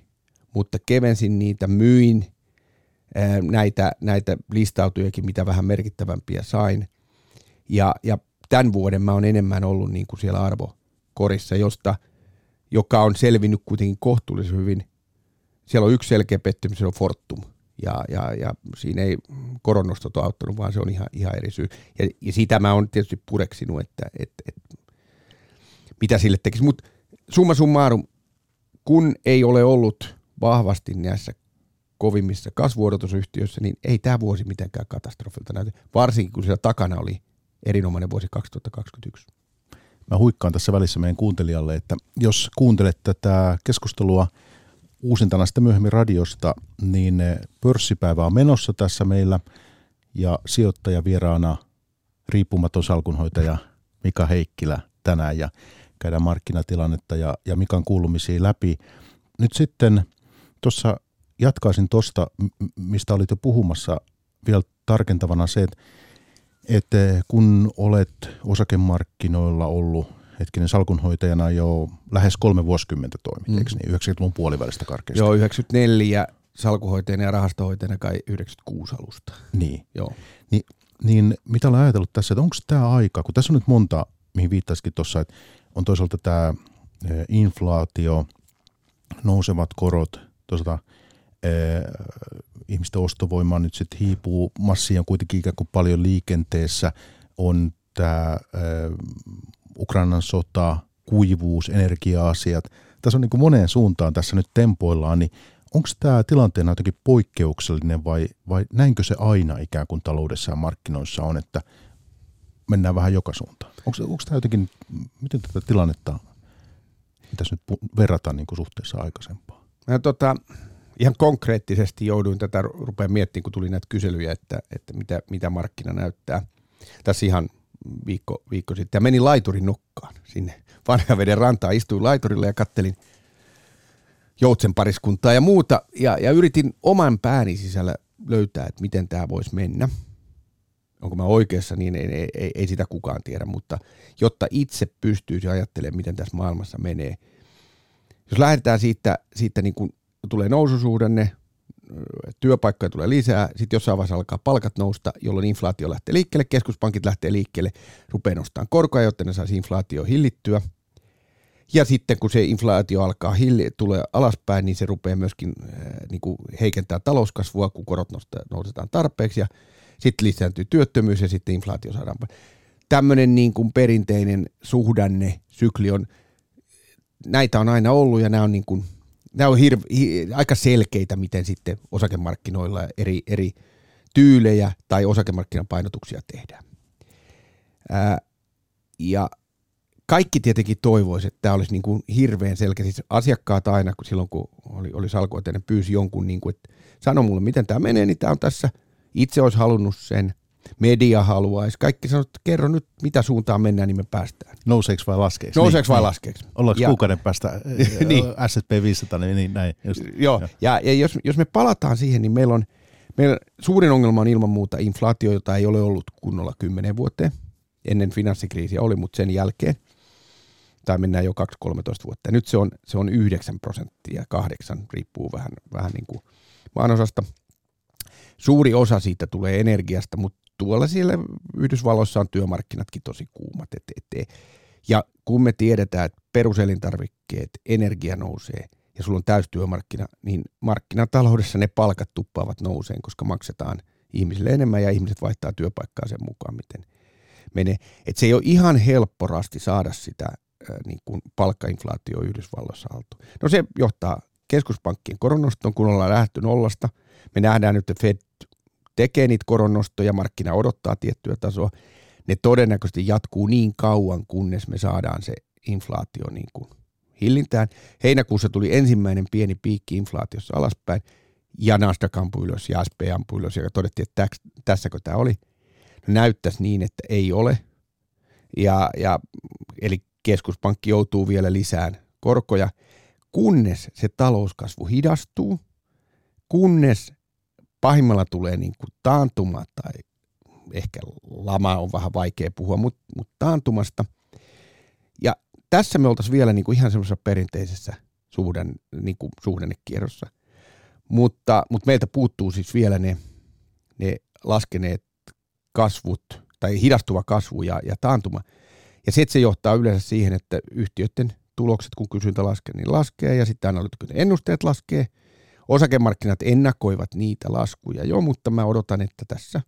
mutta kevensin niitä, myin näitä, näitä listautujakin, mitä vähän merkittävämpiä sain. Ja, ja tämän vuoden mä oon enemmän ollut niin kuin siellä arvokorissa, josta, joka on selvinnyt kuitenkin kohtuullisen hyvin. Siellä on yksi selkeä pettymys, se on Fortum ja, ja, ja siinä ei koronnostot ole auttanut, vaan se on ihan, ihan eri syy. Ja, ja sitä mä oon tietysti pureksinut, että, että, että mitä sille tekisi. Mutta summa summarum, kun ei ole ollut vahvasti näissä kovimmissa kasvuodotusyhtiöissä, niin ei tämä vuosi mitenkään katastrofilta näytä, varsinkin kun siellä takana oli erinomainen vuosi 2021. Mä huikkaan tässä välissä meidän kuuntelijalle, että jos kuuntelet tätä keskustelua – uusintana sitten myöhemmin radiosta, niin eh, pörssipäivä on menossa tässä meillä ja sijoittaja vieraana riippumaton salkunhoitaja Mika Heikkilä tänään ja käydään markkinatilannetta ja, ja Mikan kuulumisia läpi. Nyt sitten tuossa jatkaisin tuosta, mistä olit jo puhumassa vielä tarkentavana se, että, että kun olet osakemarkkinoilla ollut hetkinen salkunhoitajana jo lähes kolme vuosikymmentä toimit, mm. eikö niin? 90-luvun puolivälistä karkeasti. Joo, 94 salkuhoitajana ja rahastohoitajana kai 96 alusta. Niin. Joo. Ni, niin mitä olen ajatellut tässä, että onko tämä aika, kun tässä on nyt monta, mihin viittasikin tuossa, että on toisaalta tämä inflaatio, nousevat korot, toisaalta eh, ihmisten ostovoima nyt sitten hiipuu, massia on kuitenkin ikään kuin paljon liikenteessä, on tämä Ukrainan sota, kuivuus, energia-asiat. Tässä on niin kuin moneen suuntaan tässä nyt tempoillaan, niin onko tämä tilanteena jotenkin poikkeuksellinen vai, vai näinkö se aina ikään kuin taloudessa ja markkinoissa on, että mennään vähän joka suuntaan? Onko, onko tämä jotenkin, miten tätä tilannetta pitäisi nyt verrata niin kuin suhteessa aikaisempaan? Mä tota, ihan konkreettisesti jouduin tätä rupeaa miettimään, kun tuli näitä kyselyjä, että, että mitä, mitä markkina näyttää. Tässä ihan viikko, viikko sitten ja menin laiturin nokkaan sinne veden rantaan. Istuin laiturilla ja kattelin joutsen pariskuntaa ja muuta ja, ja yritin oman pääni sisällä löytää, että miten tämä voisi mennä. Onko mä oikeassa, niin ei, ei, ei, sitä kukaan tiedä, mutta jotta itse pystyisi ajattelemaan, miten tässä maailmassa menee. Jos lähdetään siitä, siitä niin kun tulee noususuhdanne, työpaikkoja tulee lisää, sitten jossain vaiheessa alkaa palkat nousta, jolloin inflaatio lähtee liikkeelle, keskuspankit lähtee liikkeelle, rupeaa nostamaan korkoja, jotta ne saisi inflaatio hillittyä. Ja sitten kun se inflaatio alkaa hilli, tulee alaspäin, niin se rupeaa myöskin äh, niin kuin heikentää talouskasvua, kun korot nousetaan tarpeeksi ja sitten lisääntyy työttömyys ja sitten inflaatio saadaan. Tämmöinen niin kuin perinteinen suhdanne, sykli on, näitä on aina ollut ja nämä on, niin kuin, nämä on hirve, aika selkeitä, miten sitten osakemarkkinoilla eri, eri tyylejä tai osakemarkkinan painotuksia tehdään. Ää, ja kaikki tietenkin toivoisi, että tämä olisi niin kuin hirveän selkeä. Siis asiakkaat aina, kun silloin kun oli, oli salkueteinen, pyysi jonkun, niin kuin, että sano mulle, miten tämä menee, niin tämä on tässä. Itse olisi halunnut sen, media haluaisi. Kaikki sanoo, että kerro nyt, mitä suuntaan mennään, niin me päästään. Nouseeko vai laskeeko? Nouseeko niin, vai niin. laskeeko? Ollaanko ja, kuukauden päästä niin. S&P 500, niin, niin näin. Just. Joo, ja, ja, ja jos, jos me palataan siihen, niin meillä on, meillä suurin ongelma on ilman muuta inflaatio, jota ei ole ollut kunnolla kymmenen vuoteen. Ennen finanssikriisiä oli, mutta sen jälkeen – tai mennään jo 2-13 vuotta. Ja nyt se on, se on 9 prosenttia, 8, riippuu vähän, vähän niin kuin maanosasta. Suuri osa siitä tulee energiasta, mutta tuolla siellä Yhdysvalloissa on työmarkkinatkin tosi kuumat. Et, et, ja kun me tiedetään, että peruselintarvikkeet, energia nousee ja sulla on täystyömarkkina, niin markkinataloudessa ne palkat tuppaavat nouseen, koska maksetaan ihmisille enemmän ja ihmiset vaihtaa työpaikkaa sen mukaan, miten menee. Et se ei ole ihan helppo rasti saada sitä niin kuin palkkainflaatio Yhdysvalloissa altu. No se johtaa keskuspankkien koronnostoon, kun ollaan lähty nollasta. Me nähdään nyt, että Fed tekee niitä koronnostoja, markkina odottaa tiettyä tasoa. Ne todennäköisesti jatkuu niin kauan, kunnes me saadaan se inflaatio niin kuin hillintään. Heinäkuussa tuli ensimmäinen pieni piikki inflaatiossa alaspäin, ja Nasdaq ampui ylös ja SP ampui ylös, ja todettiin, että tässäkö tämä oli. No, näyttäisi niin, että ei ole. Ja, ja, eli keskuspankki joutuu vielä lisään korkoja, kunnes se talouskasvu hidastuu, kunnes pahimmalla tulee niin kuin taantuma tai ehkä lama on vähän vaikea puhua, mutta, mutta taantumasta. Ja tässä me oltaisiin vielä niin kuin ihan semmoisessa perinteisessä suhdan, niin kuin suhdannekierrossa. Mutta, mutta meiltä puuttuu siis vielä ne, ne laskeneet kasvut tai hidastuva kasvu ja, ja taantuma – ja sitten se johtaa yleensä siihen, että yhtiöiden tulokset, kun kysyntä laskee, niin laskee ja sitten analyytikot ennusteet laskee. Osakemarkkinat ennakoivat niitä laskuja jo, mutta mä odotan, että tässä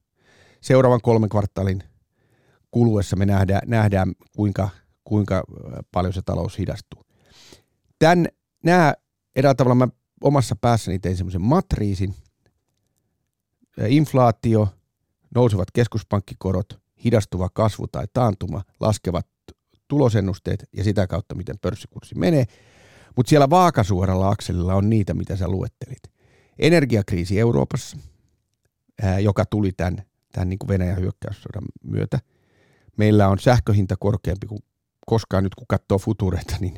seuraavan kolmen kvartaalin kuluessa me nähdään, nähdään kuinka, kuinka paljon se talous hidastuu. Tän, nämä eräällä tavalla mä omassa päässäni tein semmoisen matriisin. Inflaatio, nousevat keskuspankkikorot, hidastuva kasvu tai taantuma laskevat tulosennusteet ja sitä kautta, miten pörssikurssi menee. Mutta siellä vaakasuoralla akselilla on niitä, mitä sä luettelit. Energiakriisi Euroopassa, ää, joka tuli tämän, tämän niin kuin Venäjän hyökkäyssodan myötä. Meillä on sähköhinta korkeampi kuin koskaan nyt, kun katsoo futureita, niin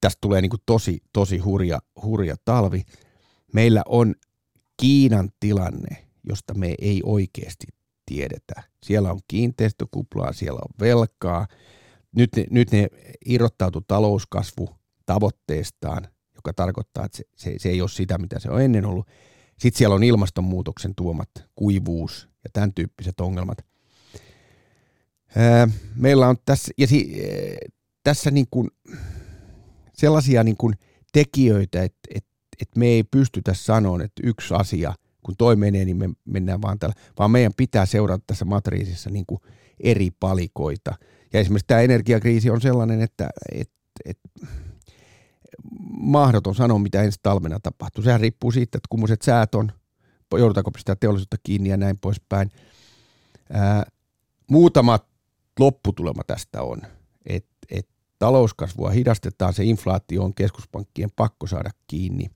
tästä tulee niin kuin tosi, tosi hurja, hurja talvi. Meillä on Kiinan tilanne, josta me ei oikeasti tiedetä. Siellä on kiinteistökuplaa, siellä on velkaa. Nyt ne, nyt ne irrottautu talouskasvu tavoitteestaan, joka tarkoittaa, että se, se, se ei ole sitä, mitä se on ennen ollut. Sitten siellä on ilmastonmuutoksen tuomat kuivuus ja tämän tyyppiset ongelmat. Meillä on tässä, ja si, tässä niin kuin sellaisia niin kuin tekijöitä, että, että, että me ei pystytä sanoa, että yksi asia – kun toi menee, niin me mennään vaan tällä, vaan meidän pitää seurata tässä matriisissa niin kuin eri palikoita. Ja esimerkiksi tämä energiakriisi on sellainen, että et, et, mahdoton sanoa, mitä ensi talvena tapahtuu. Sehän riippuu siitä, että kummoiset säät on, joudutaanko pistää teollisuutta kiinni ja näin poispäin. Ää, muutama lopputulema tästä on, että et talouskasvua hidastetaan, se inflaatio on keskuspankkien pakko saada kiinni,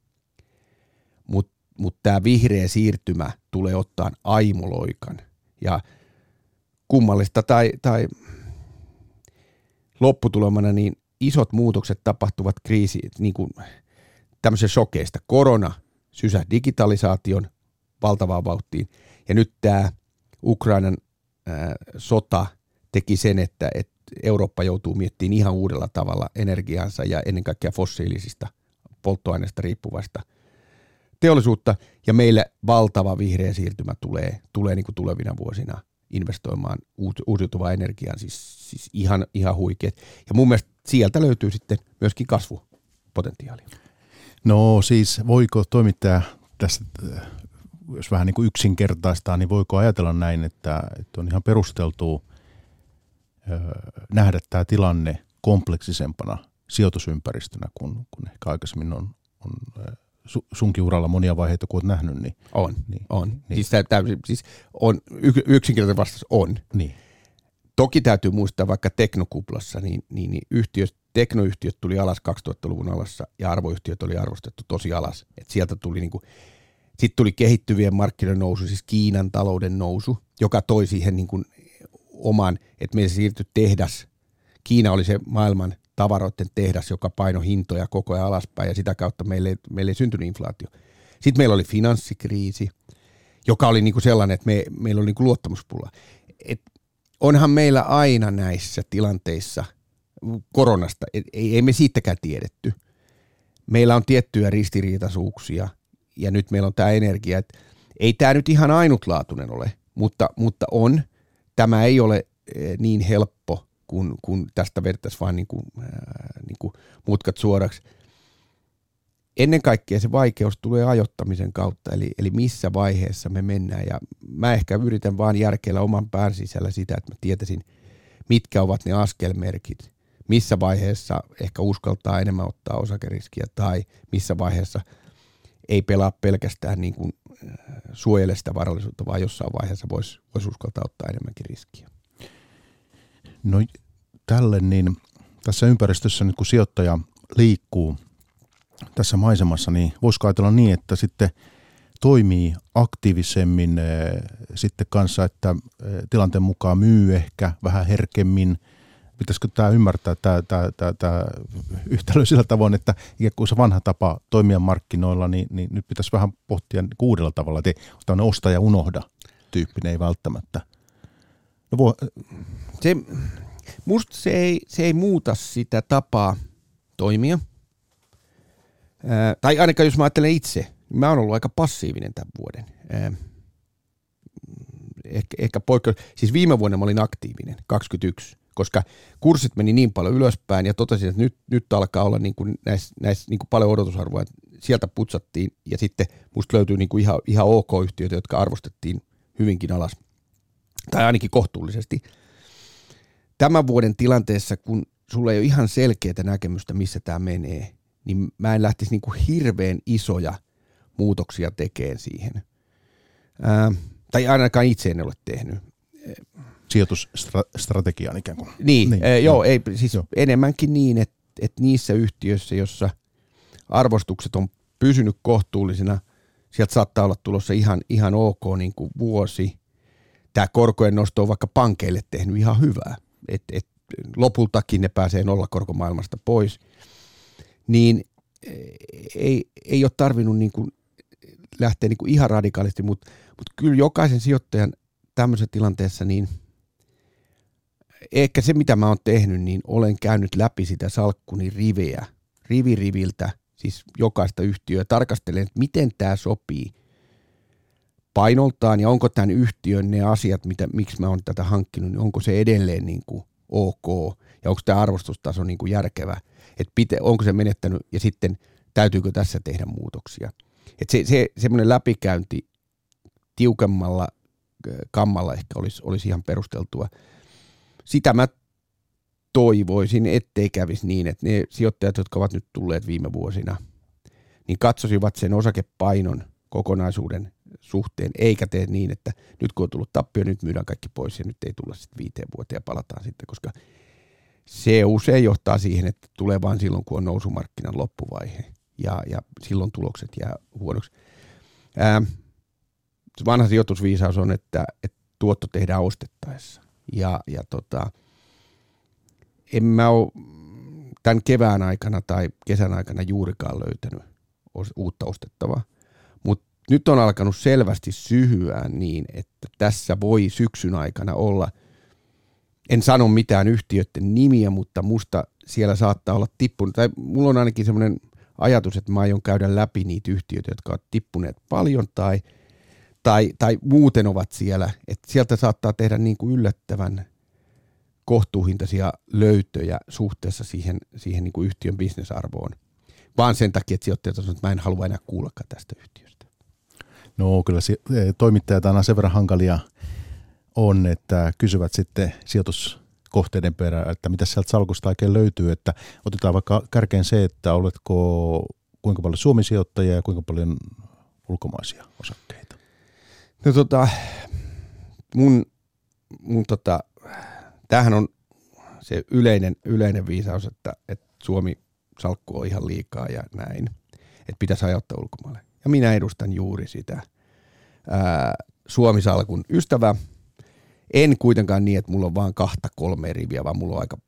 mutta mutta tämä vihreä siirtymä tulee ottaa aimuloikan. Ja kummallista tai, tai lopputulemana niin isot muutokset tapahtuvat kriisi, niin kuin tämmöisen shokeista. Korona sysää digitalisaation valtavaan vauhtiin ja nyt tämä Ukrainan ää, sota teki sen, että, että Eurooppa joutuu miettimään ihan uudella tavalla energiansa ja ennen kaikkea fossiilisista polttoaineista riippuvasta – teollisuutta ja meille valtava vihreä siirtymä tulee, tulee niin kuin tulevina vuosina investoimaan uusiutuvaan energiaan, siis, siis ihan, ihan huikeet. Ja mun mielestä sieltä löytyy sitten myöskin kasvupotentiaalia. No siis voiko toimittaja tässä, jos vähän niin kuin yksinkertaistaa, niin voiko ajatella näin, että, että on ihan perusteltua nähdä tämä tilanne kompleksisempana sijoitusympäristönä kuin, kuin ehkä aikaisemmin on, on sunkin uralla monia vaiheita, kun olet nähnyt. Niin, on, niin, on. Niin. Siis, täysin, siis on, yksinkertainen vastaus on. Niin. Toki täytyy muistaa vaikka teknokuplassa, niin, niin, niin yhtiöt, teknoyhtiöt tuli alas 2000-luvun alassa ja arvoyhtiöt oli arvostettu tosi alas. Et sieltä tuli niinku, sitten tuli kehittyvien markkinoiden nousu, siis Kiinan talouden nousu, joka toi siihen niinku oman, että meillä siirtyi tehdas. Kiina oli se maailman tavaroiden tehdas, joka paino hintoja koko ajan alaspäin ja sitä kautta meille, ei, meille ei syntynyt inflaatio. Sitten meillä oli finanssikriisi, joka oli niinku sellainen, että me, meillä oli niinku luottamuspula. Et onhan meillä aina näissä tilanteissa koronasta, ei, ei me siitäkään tiedetty. Meillä on tiettyjä ristiriitaisuuksia ja nyt meillä on tämä energia, että ei tämä nyt ihan ainutlaatuinen ole, mutta, mutta on. Tämä ei ole eh, niin helppo, kun, kun tästä vedettäisiin vain niin kuin, ää, niin kuin mutkat suoraksi. Ennen kaikkea se vaikeus tulee ajottamisen kautta, eli, eli missä vaiheessa me mennään. Ja mä ehkä yritän vaan järkeillä oman pään sisällä sitä, että mä tietäisin, mitkä ovat ne askelmerkit, missä vaiheessa ehkä uskaltaa enemmän ottaa osakeriskiä tai missä vaiheessa ei pelaa pelkästään niin kuin suojele sitä varallisuutta, vaan jossain vaiheessa voisi vois uskaltaa ottaa enemmänkin riskiä. No tälle niin tässä ympäristössä nyt kun sijoittaja liikkuu tässä maisemassa, niin voisiko ajatella niin, että sitten toimii aktiivisemmin äh, sitten kanssa, että äh, tilanteen mukaan myy ehkä vähän herkemmin. Pitäisikö tämä ymmärtää, tämä, tämä, tämä, tämä yhtälö sillä tavoin, että ikään kuin se vanha tapa toimia markkinoilla, niin, niin nyt pitäisi vähän pohtia uudella tavalla, että tämmöinen ostaja unohda tyyppinen ei välttämättä. No voi... se, Musta se ei, se ei muuta sitä tapaa toimia. Tai ainakaan jos mä ajattelen itse, mä oon ollut aika passiivinen tämän vuoden. Ää, ehkä, ehkä poikkeus. Siis viime vuonna mä olin aktiivinen, 21, koska kurssit meni niin paljon ylöspäin ja totesin, että nyt, nyt alkaa olla niin kuin näissä, näissä niin kuin paljon odotusarvoa, sieltä putsattiin ja sitten musta löytyy niin kuin ihan, ihan ok-yhtiöitä, jotka arvostettiin hyvinkin alas, tai ainakin kohtuullisesti – tämän vuoden tilanteessa, kun sulla ei ole ihan selkeää näkemystä, missä tämä menee, niin mä en lähtisi niin kuin hirveän isoja muutoksia tekemään siihen. Ää, tai ainakaan itse en ole tehnyt. Sijoitusstrategiaan ikään kuin. Niin, niin äh, joo, ei, siis joo. enemmänkin niin, että, että niissä yhtiöissä, jossa arvostukset on pysynyt kohtuullisina, sieltä saattaa olla tulossa ihan, ihan ok niin kuin vuosi. Tämä korkojen nosto on vaikka pankeille tehnyt ihan hyvää että et lopultakin ne pääsee nollakorkomaailmasta pois, niin eh, ei, ei ole tarvinnut niin kuin lähteä niin kuin ihan radikaalisti, mutta, mutta kyllä jokaisen sijoittajan tämmöisessä tilanteessa, niin ehkä se mitä mä oon tehnyt, niin olen käynyt läpi sitä salkkuni rivejä, riviriviltä, siis jokaista yhtiöä, tarkastelen, että miten tämä sopii painoltaan ja onko tämän yhtiön ne asiat, mitä, miksi mä oon tätä hankkinut, niin onko se edelleen niin kuin ok ja onko tämä arvostustaso niin kuin järkevä, että pite, onko se menettänyt ja sitten täytyykö tässä tehdä muutoksia. Et se, se, semmoinen läpikäynti tiukemmalla kammalla ehkä olisi, olisi ihan perusteltua. Sitä mä toivoisin, ettei kävisi niin, että ne sijoittajat, jotka ovat nyt tulleet viime vuosina, niin katsosivat sen osakepainon kokonaisuuden suhteen, eikä tee niin, että nyt kun on tullut tappio, nyt myydään kaikki pois ja nyt ei tulla sitten viiteen vuoteen ja palataan sitten, koska se usein johtaa siihen, että tulee vain silloin, kun on nousumarkkinan loppuvaihe. Ja, ja silloin tulokset jää huonoksi. Ää, vanha sijoitusviisaus on, että, että tuotto tehdään ostettaessa. Ja, ja tota, en mä ole tämän kevään aikana tai kesän aikana juurikaan löytänyt uutta ostettavaa. Nyt on alkanut selvästi syhyä niin, että tässä voi syksyn aikana olla, en sano mitään yhtiöiden nimiä, mutta musta siellä saattaa olla tippunut, tai mulla on ainakin semmoinen ajatus, että mä aion käydä läpi niitä yhtiöitä, jotka ovat tippuneet paljon tai, tai, tai muuten ovat siellä, että sieltä saattaa tehdä niin kuin yllättävän kohtuuhintaisia löytöjä suhteessa siihen, siihen niin kuin yhtiön bisnesarvoon, vaan sen takia, että sijoittajat sanovat, että mä en halua enää kuullakaan tästä yhtiöstä. No kyllä e, toimittajat aina sen verran hankalia on, että kysyvät sitten sijoituskohteiden perään, että mitä sieltä salkusta oikein löytyy, että otetaan vaikka kärkeen se, että oletko kuinka paljon Suomi-sijoittajia ja kuinka paljon ulkomaisia osakkeita? No tota, mun, mun tota, tämähän on se yleinen, yleinen viisaus, että, että Suomi salkku on ihan liikaa ja näin, että pitäisi ajauttaa ulkomaille. Ja minä edustan juuri sitä Suomi-salkun ystävää. En kuitenkaan niin, että mulla on vain kahta kolme riviä, vaan mulla on aika,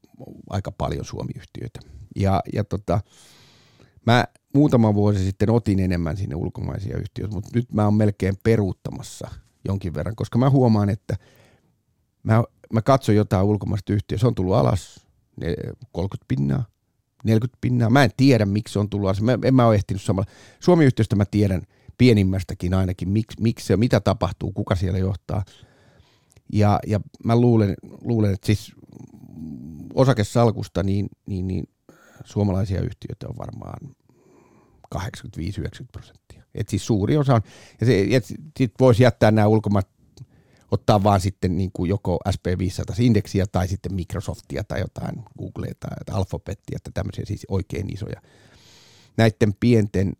aika paljon Suomi-yhtiöitä. Ja, ja tota, mä muutama vuosi sitten otin enemmän sinne ulkomaisia yhtiöitä, mutta nyt mä oon melkein peruuttamassa jonkin verran, koska mä huomaan, että mä, mä katson jotain ulkomaista yhtiöä, se on tullut alas 30 pinnaa, 40 pinnaa. Mä en tiedä, miksi se on tullut alas. Mä, en mä ole ehtinyt samalla. Suomi-yhtiöstä mä tiedän pienimmästäkin ainakin, miksi, miksi se, mitä tapahtuu, kuka siellä johtaa. Ja, ja mä luulen, luulen, että siis osakesalkusta niin, niin, niin suomalaisia yhtiöitä on varmaan 85-90 prosenttia. Et siis suuri osa on, ja, se, et sit voisi jättää nämä ulkomaat, ottaa vaan sitten niin kuin joko SP500-indeksiä tai sitten Microsoftia tai jotain Googlea tai Alphabetia, että tämmöisiä siis oikein isoja. Näiden pienten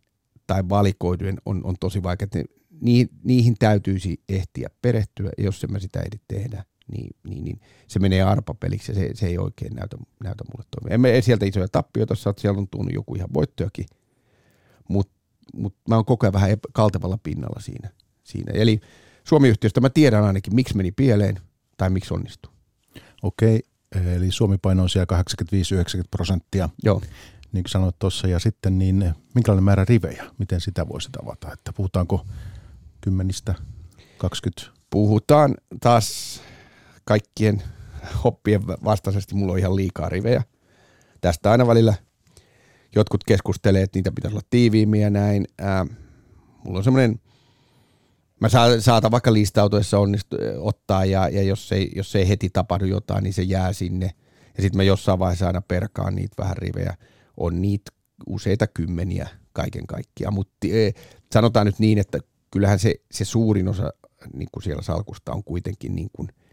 tai valikoidujen on, on tosi vaikea, että niihin, niihin täytyisi ehtiä perehtyä, ja jos mä sitä ehdi tehdä, niin, niin, niin se menee arpapeliksi ja se, se ei oikein näytä, näytä mulle toimia. Emme sieltä isoja tappioita saa, siellä on tullut joku ihan voittojakin, mutta mut mä oon koko ajan vähän kaltevalla pinnalla siinä. siinä. Eli Suomi-yhtiöstä mä tiedän ainakin, miksi meni pieleen tai miksi onnistui. Okei, eli Suomi paino on siellä 85-90 prosenttia. Joo. Niin kuin sanoit tuossa, ja sitten niin minkälainen määrä rivejä, miten sitä voisi avata, että puhutaanko kymmenistä, 20? Puhutaan taas kaikkien hoppien vastaisesti, mulla on ihan liikaa rivejä. Tästä aina välillä jotkut keskustelee, että niitä pitäisi olla tiiviimmin ja näin. Ää, mulla on semmoinen, mä saatan vaikka listautuessa onnistu, ottaa ja, ja jos, ei, jos ei heti tapahdu jotain, niin se jää sinne. Ja sitten mä jossain vaiheessa aina perkaan niitä vähän rivejä. On niitä useita kymmeniä kaiken kaikkiaan, mutta e, sanotaan nyt niin, että kyllähän se, se suurin osa niin kuin siellä salkusta on kuitenkin niin kuin –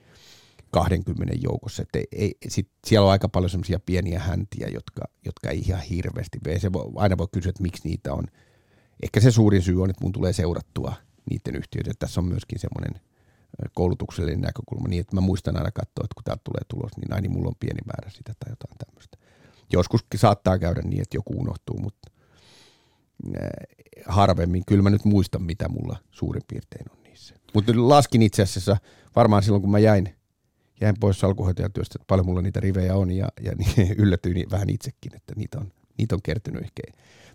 20 joukossa. Että ei, sit siellä on aika paljon semmoisia pieniä häntiä, jotka, jotka ei ihan hirveästi vee. Se voi, aina voi kysyä, että miksi niitä on. Ehkä se suurin syy on, että mun tulee seurattua niiden yhtiöiden. Tässä on myöskin semmoinen koulutuksellinen näkökulma niin, että mä muistan aina katsoa, että kun täältä tulee tulos, niin aina mulla on pieni määrä sitä tai jotain tämmöistä. Joskus saattaa käydä niin, että joku unohtuu, mutta harvemmin. Kyllä mä nyt muistan, mitä mulla suurin piirtein on niissä. Mutta laskin itse asiassa varmaan silloin, kun mä jäin jäin pois salkuhoitajatyöstä, että paljon mulla niitä rivejä on ja, ja niin yllätyin vähän itsekin, että niitä on, niitä on kertynyt ehkä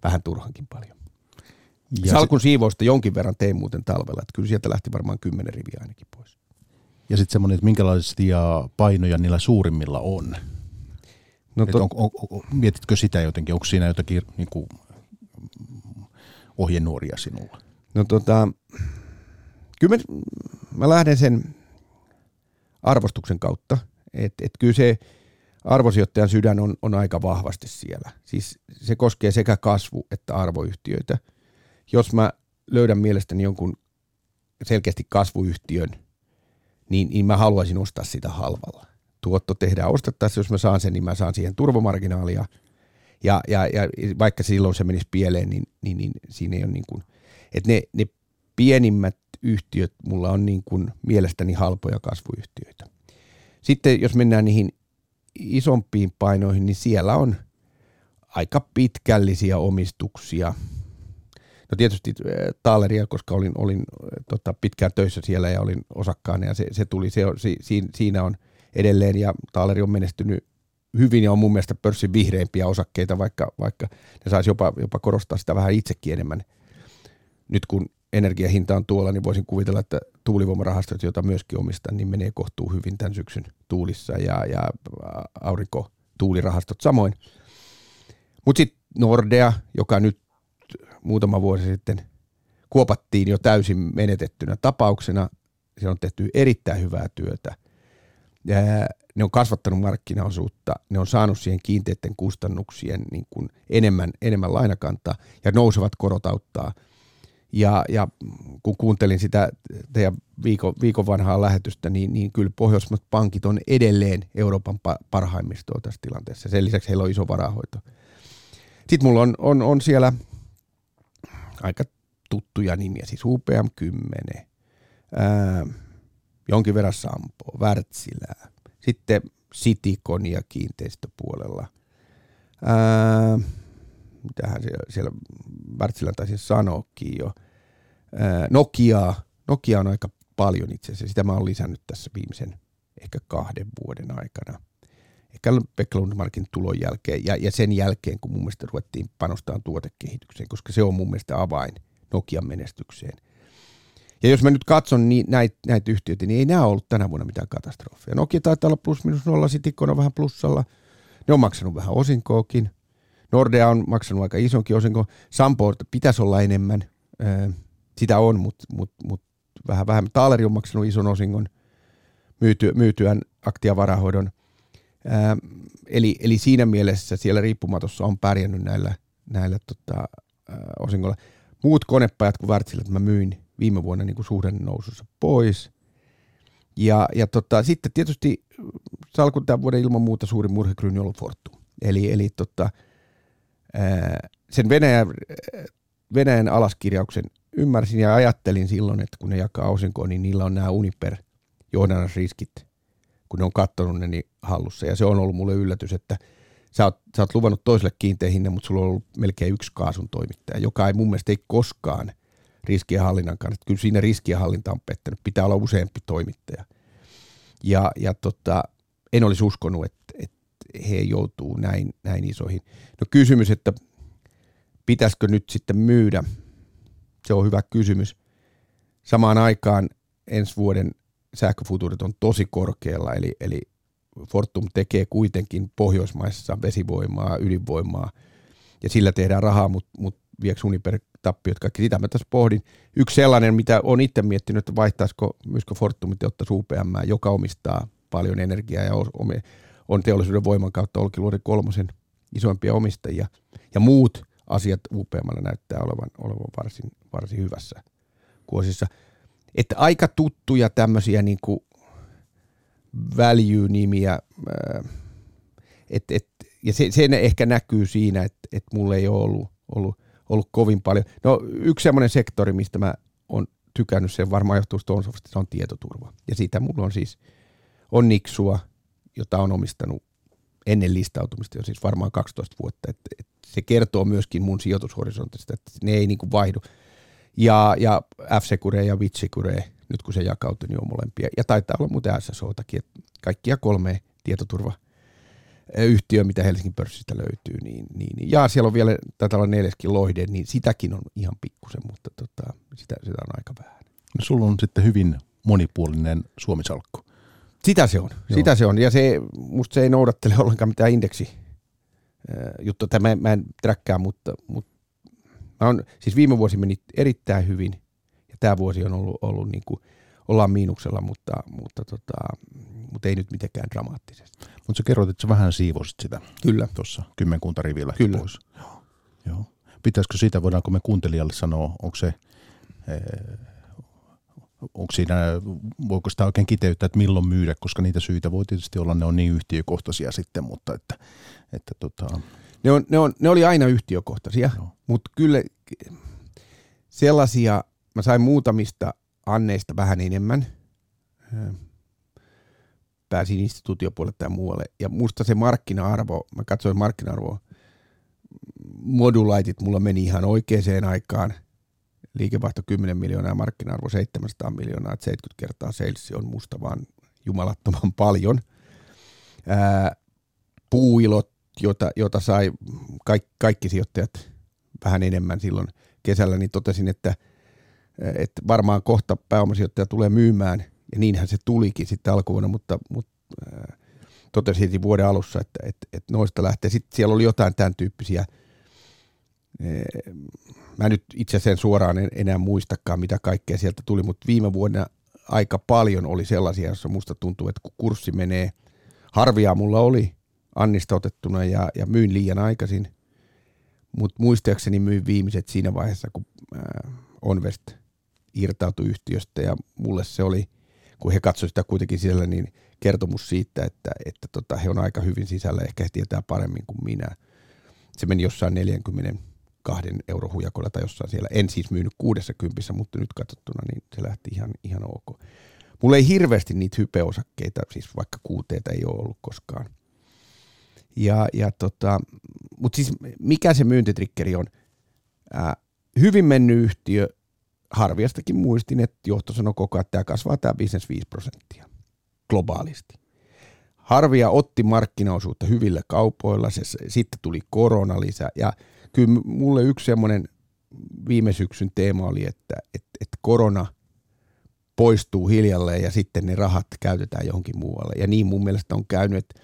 vähän turhankin paljon. Ja Salkun se, siivousta jonkin verran tein muuten talvella, että kyllä sieltä lähti varmaan kymmenen riviä ainakin pois. Ja sitten semmoinen, että minkälaisia painoja niillä suurimmilla on? No to... on, on, on, mietitkö sitä jotenkin, onko siinä jotakin niin kuin, ohjenuoria sinulla? No tota, kyllä mä, mä lähden sen arvostuksen kautta. Että et kyllä se arvosijoittajan sydän on, on aika vahvasti siellä. Siis se koskee sekä kasvu- että arvoyhtiöitä. Jos mä löydän mielestäni jonkun selkeästi kasvuyhtiön, niin, niin mä haluaisin ostaa sitä halvalla. Tuotto tehdään ostettaessa, jos mä saan sen, niin mä saan siihen turvamarginaalia. Ja, ja, ja vaikka silloin se menisi pieleen, niin, niin, niin siinä ei ole niin kuin, että ne, ne pienimmät yhtiöt mulla on niin kuin mielestäni halpoja kasvuyhtiöitä. Sitten jos mennään niihin isompiin painoihin, niin siellä on aika pitkällisiä omistuksia. No tietysti äh, Taaleria, koska olin, olin äh, tota, pitkään töissä siellä ja olin osakkaana ja se, se tuli, se, si, siinä on edelleen ja Taaleri on menestynyt hyvin ja on mun mielestä pörssin vihreimpiä osakkeita, vaikka, vaikka ne saisi jopa, jopa korostaa sitä vähän itsekin enemmän. Nyt kun energiahinta on tuolla, niin voisin kuvitella, että tuulivoimarahastot, joita myöskin omistan, niin menee kohtuu hyvin tämän syksyn tuulissa ja, ja aurinko tuulirahastot samoin. Mutta sitten Nordea, joka nyt muutama vuosi sitten kuopattiin jo täysin menetettynä tapauksena, siellä on tehty erittäin hyvää työtä. Ja ne on kasvattanut markkinaosuutta, ne on saanut siihen kiinteiden kustannuksien niin kuin enemmän, enemmän lainakantaa ja nousevat korot auttaa. Ja, ja kun kuuntelin sitä teidän viikon, viikon vanhaa lähetystä, niin, niin kyllä pohjoismat pankit on edelleen Euroopan parhaimmistoa tässä tilanteessa. Sen lisäksi heillä on iso varahoito. Sitten mulla on, on, on siellä aika tuttuja nimiä, siis UPM 10, ää, jonkin verran Sampo, Wärtsilää, sitten Cityconia kiinteistöpuolella. Ää, mitähän siellä, siellä Wärtsilän taisi sanoakin jo. Ää, Nokia, Nokia on aika paljon itse asiassa, sitä mä oon lisännyt tässä viimeisen ehkä kahden vuoden aikana. Ehkä Pekka tulon jälkeen ja, ja sen jälkeen, kun mun mielestä ruvettiin panostamaan tuotekehitykseen, koska se on mun mielestä avain Nokian menestykseen. Ja jos mä nyt katson niin, näitä, näitä yhtiöitä, niin ei nämä ollut tänä vuonna mitään katastrofia. Nokia taitaa olla plus minus nolla, Sitikon on vähän plussalla. Ne on maksanut vähän osinkoakin. Nordea on maksanut aika isonkin osinko. Sampo pitäisi olla enemmän. Sitä on, mutta mut, mut vähän vähemmän. Taaleri on maksanut ison osingon myyty, myytyään aktiavarahoidon. eli, eli siinä mielessä siellä riippumatossa on pärjännyt näillä, näillä tota, osingoilla. Muut konepajat kuin Wärtsilä, että mä myin viime vuonna niin kuin nousussa pois. Ja, ja tota, sitten tietysti salkun tämän vuoden ilman muuta suurin murhekryyni on Fortum. Eli, eli tota, sen Venäjän, Venäjän alaskirjauksen ymmärsin ja ajattelin silloin, että kun ne jakaa osinkoa, niin niillä on nämä Uniper johdannasriskit, kun ne on katsonut ne niin hallussa. Ja se on ollut mulle yllätys, että sä oot, sä oot luvannut toiselle kiinteän hinnan, mutta sulla on ollut melkein yksi kaasun toimittaja, joka ei mun mielestä ei koskaan – riskienhallinnan kanssa. Kyllä siinä riskienhallinta on pettänyt. Pitää olla useampi toimittaja. Ja, ja tota, en olisi uskonut, että, että he joutuu näin, näin isoihin. No kysymys, että pitäisikö nyt sitten myydä? Se on hyvä kysymys. Samaan aikaan ensi vuoden sähköfutuurit on tosi korkealla, eli, eli Fortum tekee kuitenkin Pohjoismaissa vesivoimaa, ydinvoimaa, ja sillä tehdään rahaa, mutta mut vieks Uniper tappiot kaikki. Sitä mä tässä pohdin. Yksi sellainen, mitä on itse miettinyt, että vaihtaisiko myöskö Fortumit ottaisi UPM, joka omistaa paljon energiaa ja on teollisuuden voiman kautta Olkiluodon kolmosen isoimpia omistajia. Ja muut asiat UPMllä näyttää olevan, olevan varsin, varsin hyvässä kuosissa. Että aika tuttuja tämmöisiä niin kuin value-nimiä, et, et, ja se, se ehkä näkyy siinä, että et mulla ei ole ollut, ollut ollut kovin paljon. No yksi semmoinen sektori, mistä mä oon tykännyt, se varmaan johtuu Stonesoftista, se on tietoturva. Ja siitä mulla on siis, on Nixua, jota on omistanut ennen listautumista jo siis varmaan 12 vuotta. Et, et se kertoo myöskin mun sijoitushorisontista, että ne ei niinku vaihdu. Ja, ja F-Secure ja Vitsecure, nyt kun se jakautui, niin on molempia. Ja taitaa olla muuten SSO-takin, että kaikkia kolme tietoturva yhtiö, mitä Helsingin pörssistä löytyy, niin, niin, niin ja siellä on vielä, olla neljäskin loihde, niin sitäkin on ihan pikkusen, mutta tota, sitä, sitä on aika vähän. No sulla on sitten hyvin monipuolinen Suomisalkku. Sitä se on, Joo. sitä se on, ja se, musta se ei noudattele ollenkaan mitään indeksi juttu, tämä mä en träkkää, mutta, mutta mä on, siis viime vuosi meni erittäin hyvin, ja tämä vuosi on ollut, ollut niin kuin, ollaan miinuksella, mutta, mutta, tota, mutta ei nyt mitenkään dramaattisesti. Mutta sä kerroit, että sä vähän siivosit sitä. Kyllä. Tuossa kymmenkunta rivillä Kyllä. pois. Joo. Joo. Pitäisikö sitä, voidaanko me kuuntelijalle sanoa, onko se, eh, onko siinä, voiko sitä oikein kiteyttää, että milloin myydä, koska niitä syitä voi tietysti olla, ne on niin yhtiökohtaisia sitten, mutta että, että tota... ne, on, ne, on, ne oli aina yhtiökohtaisia, Joo. mutta kyllä sellaisia, mä sain muutamista anneista vähän enemmän, pääsin instituutiopuolelle tai muualle. Ja musta se markkina-arvo, mä katsoin markkina-arvoa, modulaitit mulla meni ihan oikeaan aikaan. Liikevaihto 10 miljoonaa, markkina-arvo 700 miljoonaa, että 70 kertaa sales on musta vaan jumalattoman paljon. Ää, puuilot, jota, jota sai kaikki, kaikki sijoittajat vähän enemmän silloin kesällä, niin totesin, että, että varmaan kohta pääomasijoittaja tulee myymään – ja niinhän se tulikin sitten alkuvuonna, mutta, mutta totesin vuoden alussa, että, että, että noista lähtee. Sitten siellä oli jotain tämän tyyppisiä, mä nyt itse sen suoraan en enää muistakaan, mitä kaikkea sieltä tuli, mutta viime vuonna aika paljon oli sellaisia, joissa musta tuntuu, että kun kurssi menee Harvia mulla oli Annista otettuna ja, ja myin liian aikaisin, mutta muistaakseni myin viimeiset siinä vaiheessa, kun Onvest irtautui yhtiöstä ja mulle se oli, kun he katsoivat sitä kuitenkin siellä, niin kertomus siitä, että, että tota, he on aika hyvin sisällä, ehkä he tietää paremmin kuin minä. Se meni jossain 42 euro hujakolla tai jossain siellä. En siis myynyt 60, mutta nyt katsottuna niin se lähti ihan, ihan ok. Mulla ei hirveästi niitä hypeosakkeita, siis vaikka kuuteita ei ole ollut koskaan. Ja, ja tota, mutta siis mikä se myyntitrikkeri on? Ää, hyvin mennyt yhtiö, Harviastakin muistin, että johto sanoi koko ajan, että tämä kasvaa tämä business 5 prosenttia globaalisti. Harvia otti markkinaosuutta hyvillä kaupoilla, se, sitten tuli korona lisää ja kyllä mulle yksi semmoinen viime syksyn teema oli, että, että, että korona poistuu hiljalleen ja sitten ne rahat käytetään johonkin muualle. Ja niin mun mielestä on käynyt, että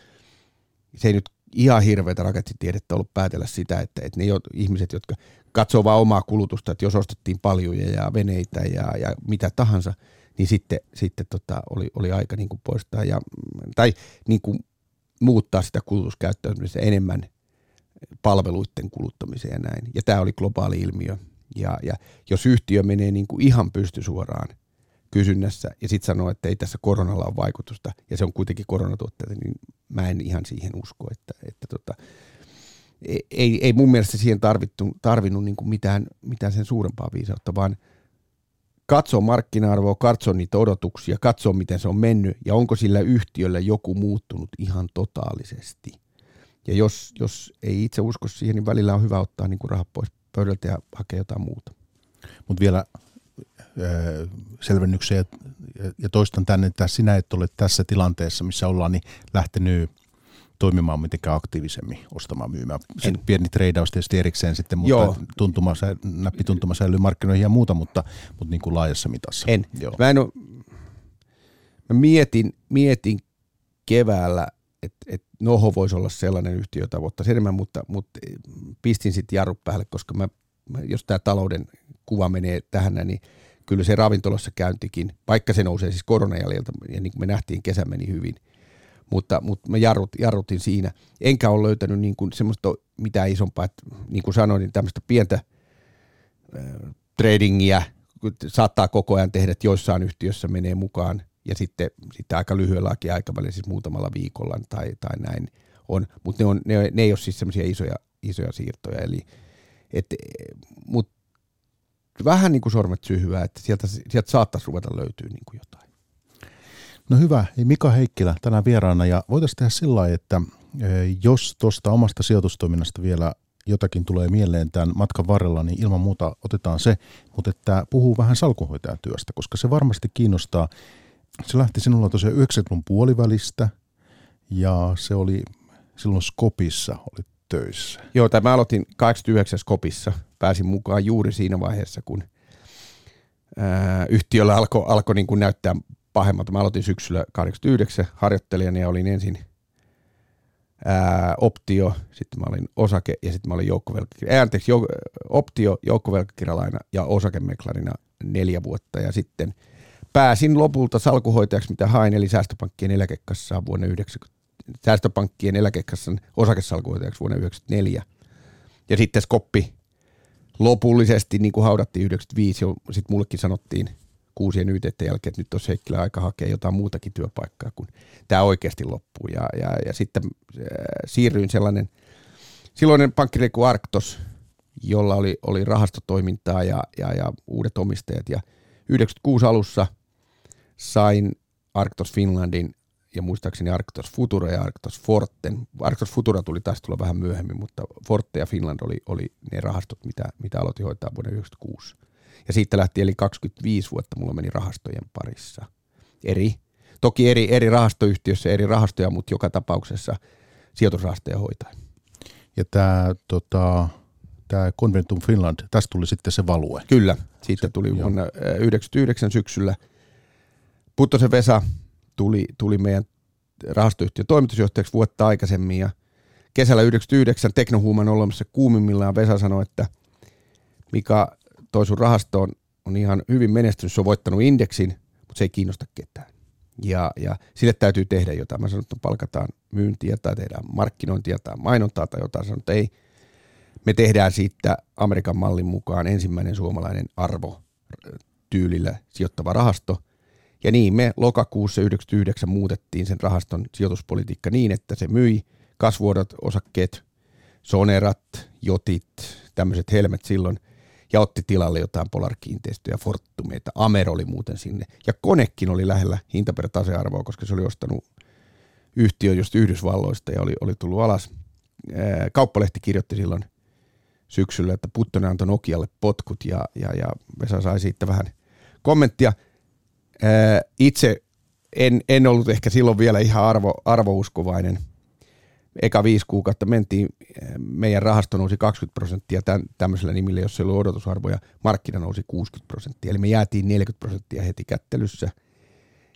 se ei nyt ihan hirveätä rakettitiedettä ollut päätellä sitä, että, että ne ihmiset, jotka katsoo vaan omaa kulutusta, että jos ostettiin paljon ja veneitä ja, ja mitä tahansa, niin sitten, sitten tota, oli, oli aika niin kuin poistaa ja, tai niin kuin muuttaa sitä kulutuskäyttäytymistä enemmän palveluiden kuluttamiseen ja näin. Ja tämä oli globaali ilmiö. Ja, ja jos yhtiö menee niin kuin ihan pystysuoraan kysynnässä ja sitten sanoo, että ei tässä koronalla ole vaikutusta ja se on kuitenkin koronatuotteita, niin mä en ihan siihen usko, että, että tota, ei, ei mun mielestä siihen tarvittu, tarvinnut niin kuin mitään, mitään sen suurempaa viisautta, vaan katso markkina-arvoa, katso niitä odotuksia, katso miten se on mennyt ja onko sillä yhtiöllä joku muuttunut ihan totaalisesti. Ja jos, jos ei itse usko siihen, niin välillä on hyvä ottaa niin kuin rahat pois pöydältä ja hakea jotain muuta. Mutta vielä selvennyksiä ja, ja toistan tänne, että sinä et ole tässä tilanteessa, missä ollaan, niin lähtenyt toimimaan mitenkään aktiivisemmin ostamaan myymään. Sen pieni treidaus tietysti erikseen sitten, mutta Joo. tuntuma, näppituntuma säilyy markkinoihin ja muuta, mutta, mutta niin kuin laajassa mitassa. En. Joo. Mä, en ole, mä mietin, mietin keväällä, että et Noho voisi olla sellainen yhtiö, jota voittaisi enemmän, mutta, mutta pistin sitten jarru päälle, koska mä, jos tämä talouden kuva menee tähän, niin kyllä se ravintolassa käyntikin, vaikka se nousee siis koronajäljiltä, ja niin kuin me nähtiin, kesä meni hyvin, mutta, mutta mä jarrut, jarrutin siinä. Enkä ole löytänyt niin kuin semmoista mitään isompaa, että niin kuin sanoin, niin tämmöistä pientä äh, tradingia saattaa koko ajan tehdä, että joissain yhtiössä menee mukaan, ja sitten, sitten aika lyhyelläkin aikavälillä, siis muutamalla viikolla tai, tai näin on, mutta ne, on, ne, ne ei ole siis semmoisia isoja, isoja siirtoja, eli et, mutta vähän niin kuin sormet syhyää, että sieltä, sieltä saattaisi ruveta löytyä niin kuin jotain. No hyvä, Mika Heikkilä tänään vieraana ja voitaisiin tehdä sillä lailla, että e, jos tuosta omasta sijoitustoiminnasta vielä jotakin tulee mieleen tämän matkan varrella, niin ilman muuta otetaan se, mutta että puhuu vähän salkunhoitajan työstä, koska se varmasti kiinnostaa. Se lähti sinulla tosiaan 90-luvun puolivälistä ja se oli silloin Skopissa, oli töissä. Joo, tai mä aloitin 89 Skopissa. Pääsin mukaan juuri siinä vaiheessa, kun yhtiöllä alkoi alko niin näyttää pahemmalta. Mä aloitin syksyllä 89 harjoittelijana ja olin ensin ää, optio, sitten mä olin osake ja sitten mä olin joukkovelkakirja, anteeksi, jouk- optio, joukkovelkakirjalaina ja osakemeklarina neljä vuotta ja sitten pääsin lopulta salkuhoitajaksi, mitä hain, eli säästöpankkien eläkekassaa vuonna 90, säästöpankkien eläkekassan osakesalkuhoitajaksi vuonna 1994. Ja sitten Skoppi lopullisesti niin kuin haudattiin 95, sitten mullekin sanottiin kuusien yteiden jälkeen, että nyt on Heikkilä aika hakea jotain muutakin työpaikkaa, kun tämä oikeasti loppuu. Ja, ja, ja sitten äh, siirryin sellainen silloinen pankkiri kuin Arktos, jolla oli, oli rahastotoimintaa ja, ja, ja uudet omistajat. Ja 96 alussa sain Arktos Finlandin ja muistaakseni Arctos Futura ja Arctos Forten. Arctos Futura tuli taas tulla vähän myöhemmin, mutta Forte ja Finland oli, oli ne rahastot, mitä, mitä aloitin hoitaa vuonna 1996. Ja siitä lähti eli 25 vuotta mulla meni rahastojen parissa. Eri, toki eri, eri rahastoyhtiössä eri rahastoja, mutta joka tapauksessa sijoitusrahastoja hoitaa. Ja tämä tota, tämä Conventum Finland, tästä tuli sitten se value. Kyllä, siitä tuli se, vuonna 1999 syksyllä. Puttosen Vesa tuli, tuli meidän rahastoyhtiön toimitusjohtajaksi vuotta aikaisemmin ja kesällä 99 teknohuuman olemassa kuumimmillaan Vesa sanoi, että Mika toi sun rahastoon on ihan hyvin menestynyt, se on voittanut indeksin, mutta se ei kiinnosta ketään. Ja, ja sille täytyy tehdä jotain. Mä sanon, että palkataan myyntiä tai tehdään markkinointia tai mainontaa tai jotain. Sanon, että ei, me tehdään siitä Amerikan mallin mukaan ensimmäinen suomalainen arvo tyylillä sijoittava rahasto. Ja niin me lokakuussa 1999 muutettiin sen rahaston sijoituspolitiikka niin, että se myi kasvuodot, osakkeet, sonerat, jotit, tämmöiset helmet silloin – ja otti tilalle jotain Polar-kiinteistöjä, Fortumeita, Amer oli muuten sinne. Ja Konekin oli lähellä hinta per tasearvoa, koska se oli ostanut yhtiö just Yhdysvalloista ja oli, oli tullut alas. Kauppalehti kirjoitti silloin syksyllä, että Puttonen antoi Nokialle potkut ja, ja, ja Vesa sai siitä vähän kommenttia. Itse en, en ollut ehkä silloin vielä ihan arvo, arvouskovainen – eka viisi kuukautta mentiin, meidän rahasto nousi 20 prosenttia tämmöisellä nimillä, jos se oli odotusarvoja, markkina nousi 60 prosenttia, eli me jäätiin 40 prosenttia heti kättelyssä.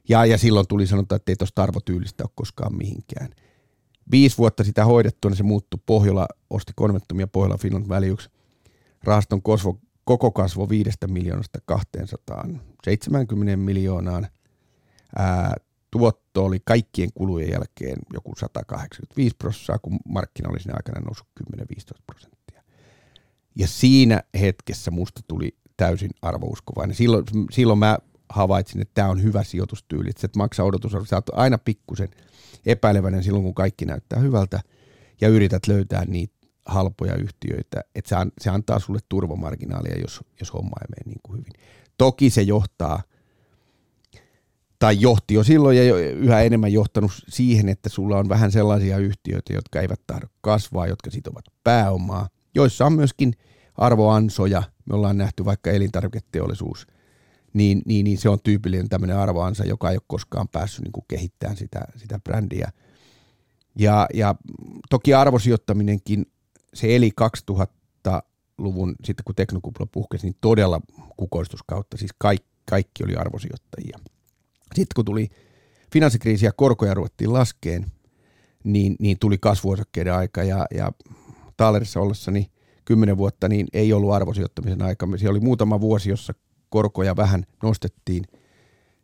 Ja, ja silloin tuli sanota, että ei tuosta arvotyylistä ole koskaan mihinkään. Viisi vuotta sitä hoidettua, niin se muuttui. Pohjola osti konventumia Pohjola Finland välijuksi. Rahaston kosvo, koko kasvo 5 miljoonasta 270 miljoonaan. Ää, tuotto oli kaikkien kulujen jälkeen joku 185 prosenttia, kun markkina oli sinne aikana noussut 10-15 prosenttia. Ja siinä hetkessä musta tuli täysin arvouskovainen. Silloin, silloin mä havaitsin, että tämä on hyvä sijoitustyyli, että et maksaa odotusarvo. Sä oot aina pikkusen epäileväinen silloin, kun kaikki näyttää hyvältä ja yrität löytää niitä halpoja yhtiöitä, että se, se antaa sulle turvamarginaalia, jos, jos homma ei mene niin kuin hyvin. Toki se johtaa – tai johti jo silloin ja yhä enemmän johtanut siihen, että sulla on vähän sellaisia yhtiöitä, jotka eivät tahdo kasvaa, jotka sitovat pääomaa, joissa on myöskin arvoansoja. Me ollaan nähty vaikka elintarviketeollisuus, niin, niin, niin se on tyypillinen tämmöinen arvoansa, joka ei ole koskaan päässyt niin kuin kehittämään sitä, sitä brändiä. Ja, ja toki arvosijoittaminenkin, se eli 2000-luvun, sitten kun teknokupla puhkesi, niin todella kukoistuskautta, siis kaikki, kaikki oli arvosijoittajia – sitten kun tuli finanssikriisi ja korkoja ruvettiin laskeen, niin, niin tuli kasvuosakkeiden aika ja, ja Taalerissa ollessani kymmenen vuotta, niin ei ollut arvosijoittamisen aika. Siellä oli muutama vuosi, jossa korkoja vähän nostettiin,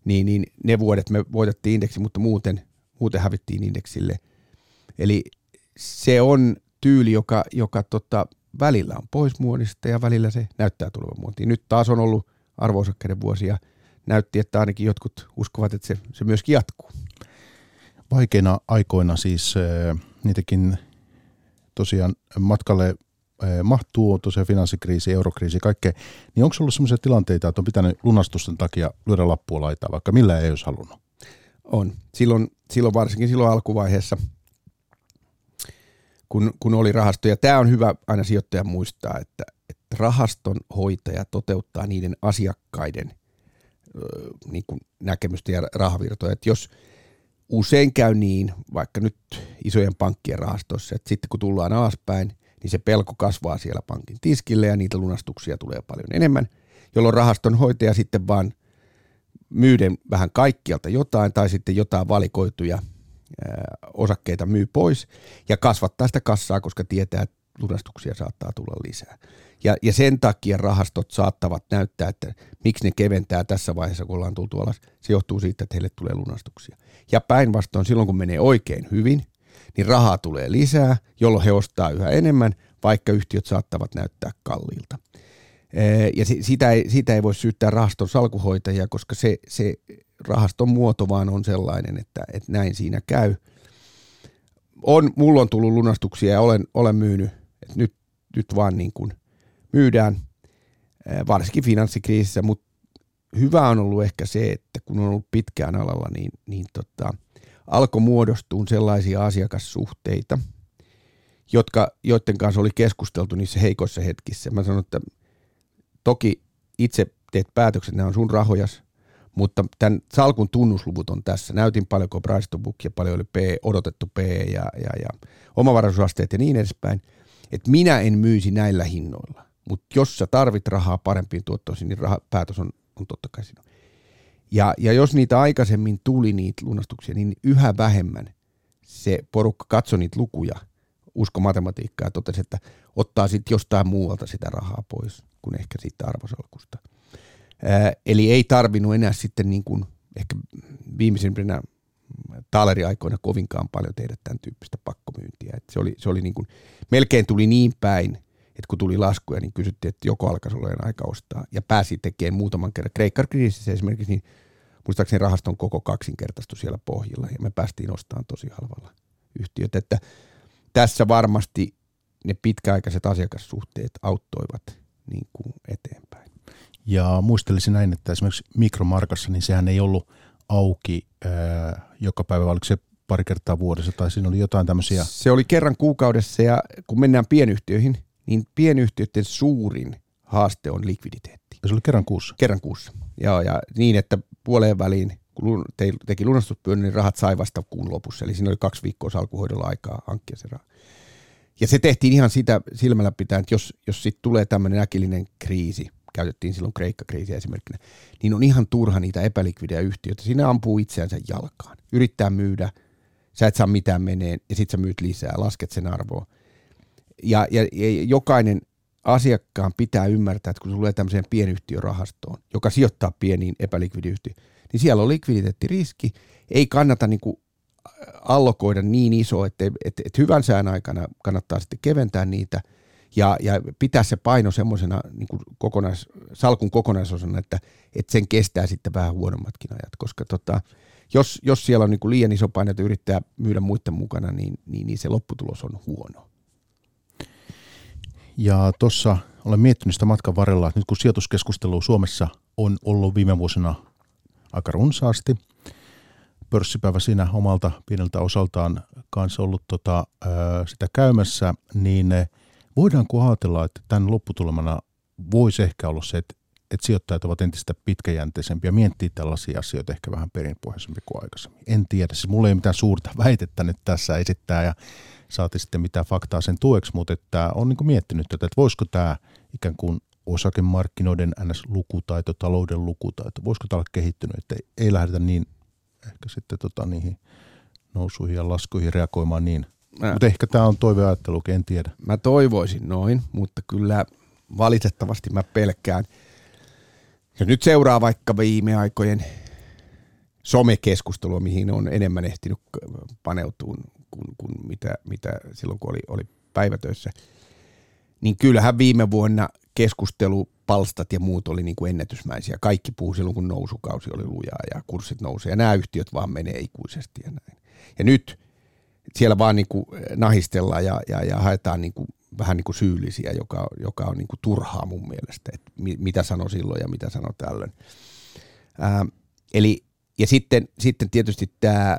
niin, niin ne vuodet me voitettiin indeksi, mutta muuten, muuten hävittiin indeksille. Eli se on tyyli, joka, joka tota, välillä on pois muodista ja välillä se näyttää tulevan muotiin. Nyt taas on ollut arvoosakkeiden vuosia – näytti, että ainakin jotkut uskovat, että se, se myöskin jatkuu. Vaikeina aikoina siis äh, niitäkin tosiaan matkalle äh, mahtuu tosiaan finanssikriisi, eurokriisi, kaikkea, niin onko ollut sellaisia tilanteita, että on pitänyt lunastusten takia lyödä lappua laitaa, vaikka millä ei olisi halunnut? On. Silloin, silloin varsinkin silloin alkuvaiheessa, kun, kun oli rahasto, ja tämä on hyvä aina sijoittaja muistaa, että, että rahaston hoitaja toteuttaa niiden asiakkaiden – niin kuin näkemystä ja rahavirtoja. Että jos usein käy niin, vaikka nyt isojen pankkien rahastossa, että sitten kun tullaan alaspäin, niin se pelko kasvaa siellä pankin tiskille ja niitä lunastuksia tulee paljon enemmän, jolloin rahaston hoitaja sitten vaan myyden vähän kaikkialta jotain tai sitten jotain valikoituja osakkeita myy pois ja kasvattaa sitä kassaa, koska tietää, että lunastuksia saattaa tulla lisää. Ja, ja sen takia rahastot saattavat näyttää, että miksi ne keventää tässä vaiheessa, kun ollaan tultu alas. Se johtuu siitä, että heille tulee lunastuksia. Ja päinvastoin silloin, kun menee oikein hyvin, niin rahaa tulee lisää, jolloin he ostaa yhä enemmän, vaikka yhtiöt saattavat näyttää kalliilta. Ja sitä ei, sitä ei voi syyttää rahaston salkuhoitajia, koska se, se rahaston muoto vaan on sellainen, että, että näin siinä käy. On, mulla on tullut lunastuksia ja olen, olen myynyt, että nyt, nyt vaan niin kuin myydään, varsinkin finanssikriisissä, mutta hyvä on ollut ehkä se, että kun on ollut pitkään alalla, niin, niin tota, alkoi muodostua sellaisia asiakassuhteita, jotka, joiden kanssa oli keskusteltu niissä heikoissa hetkissä. Mä sanon, että toki itse teet päätökset, nämä on sun rahojas, mutta tämän salkun tunnusluvut on tässä. Näytin paljonko price to book ja paljon oli P, odotettu P ja, ja, ja omavaraisuusasteet ja niin edespäin. Että minä en myisi näillä hinnoilla. Mutta jos sä tarvit rahaa parempiin tuottoisiin, niin raha, päätös on, on totta kai sinun. Ja, ja jos niitä aikaisemmin tuli niitä lunastuksia, niin yhä vähemmän se porukka katsoi niitä lukuja, usko matematiikkaa ja totesi, että ottaa sitten jostain muualta sitä rahaa pois kuin ehkä siitä arvosalkusta. Ää, eli ei tarvinnut enää sitten niin kuin ehkä viimeisimpänä taleriaikoina kovinkaan paljon tehdä tämän tyyppistä pakkomyyntiä. Et se oli, se oli niin kuin, melkein tuli niin päin, että kun tuli laskuja, niin kysyttiin, että joko alkaisi olla aika ostaa. Ja pääsi tekemään muutaman kerran. Kreikan kriisissä esimerkiksi, niin muistaakseni rahaston koko kaksinkertaistui siellä pohjilla, ja me päästiin ostamaan tosi halvalla yhtiöt. Että tässä varmasti ne pitkäaikaiset asiakassuhteet auttoivat niin kuin eteenpäin. Ja muistelisin näin, että esimerkiksi mikromarkassa, niin sehän ei ollut auki ää, joka päivä, oliko se pari kertaa vuodessa, tai siinä oli jotain tämmöisiä? Se oli kerran kuukaudessa, ja kun mennään pienyhtiöihin, niin pienyhtiöiden suurin haaste on likviditeetti. Ja se oli kerran kuussa? Kerran kuussa, joo, ja niin, että puoleen väliin, kun teki lunastuspyön, niin rahat sai vasta kuun lopussa, eli siinä oli kaksi viikkoa salkuhoidolla aikaa hankkia se raha. Ja se tehtiin ihan sitä silmällä pitäen, että jos, jos sitten tulee tämmöinen äkillinen kriisi, käytettiin silloin Kreikka-kriisiä esimerkkinä, niin on ihan turha niitä epälikvidejä yhtiöitä. Siinä ampuu itseänsä jalkaan. Yrittää myydä, sä et saa mitään meneen ja sitten sä myyt lisää, lasket sen arvoa. Ja, ja, ja jokainen asiakkaan pitää ymmärtää, että kun tulee tämmöiseen pienyhtiörahastoon, joka sijoittaa pieniin epälikvidiyhtiöihin, niin siellä on likviditeettiriski. Ei kannata niin kuin allokoida niin iso, että, että, että hyvän sään aikana kannattaa sitten keventää niitä ja, ja pitää se paino semmoisena niin kokonais, salkun kokonaisosana, että, että sen kestää sitten vähän huonommatkin ajat, koska tota, jos, jos siellä on niin kuin liian iso paino, että yrittää myydä muiden mukana, niin, niin, niin se lopputulos on huono. Ja tuossa olen miettinyt sitä matkan varrella, että nyt kun sijoituskeskustelu Suomessa on ollut viime vuosina aika runsaasti – pörssipäivä siinä omalta pieneltä osaltaan kanssa ollut tota, sitä käymässä, niin voidaanko ajatella, että tämän lopputulemana voisi ehkä olla se, että, että sijoittajat ovat entistä pitkäjänteisempiä miettii tällaisia asioita ehkä vähän perinpohjaisempi kuin aikaisemmin. En tiedä, siis mulla ei mitään suurta väitettä nyt tässä esittää ja saati sitten mitään faktaa sen tueksi, mutta että on niin miettinyt tätä, että voisiko tämä ikään kuin osakemarkkinoiden NS-lukutaito, talouden lukutaito, voisiko tämä olla kehittynyt, että ei lähdetä niin ehkä sitten tota, niihin nousuihin ja laskuihin reagoimaan niin. Mutta ehkä tämä on toiveajattelu, en tiedä. Mä toivoisin noin, mutta kyllä valitettavasti mä pelkään. Ja nyt seuraa vaikka viime aikojen somekeskustelua, mihin on enemmän ehtinyt paneutua kuin, kuin mitä, mitä silloin, kun oli, oli päivätöissä. Niin kyllähän viime vuonna keskustelu palstat ja muut oli niin kuin ennätysmäisiä. Kaikki puhuu silloin, kun nousukausi oli lujaa ja kurssit nousee. Ja nämä yhtiöt vaan menee ikuisesti ja näin. Ja nyt siellä vaan niin kuin nahistellaan ja, ja, ja haetaan niin kuin, vähän niin kuin syyllisiä, joka, joka on niin kuin turhaa mun mielestä, että mitä sano silloin ja mitä sano tällöin. Ää, eli, ja sitten, sitten tietysti tämä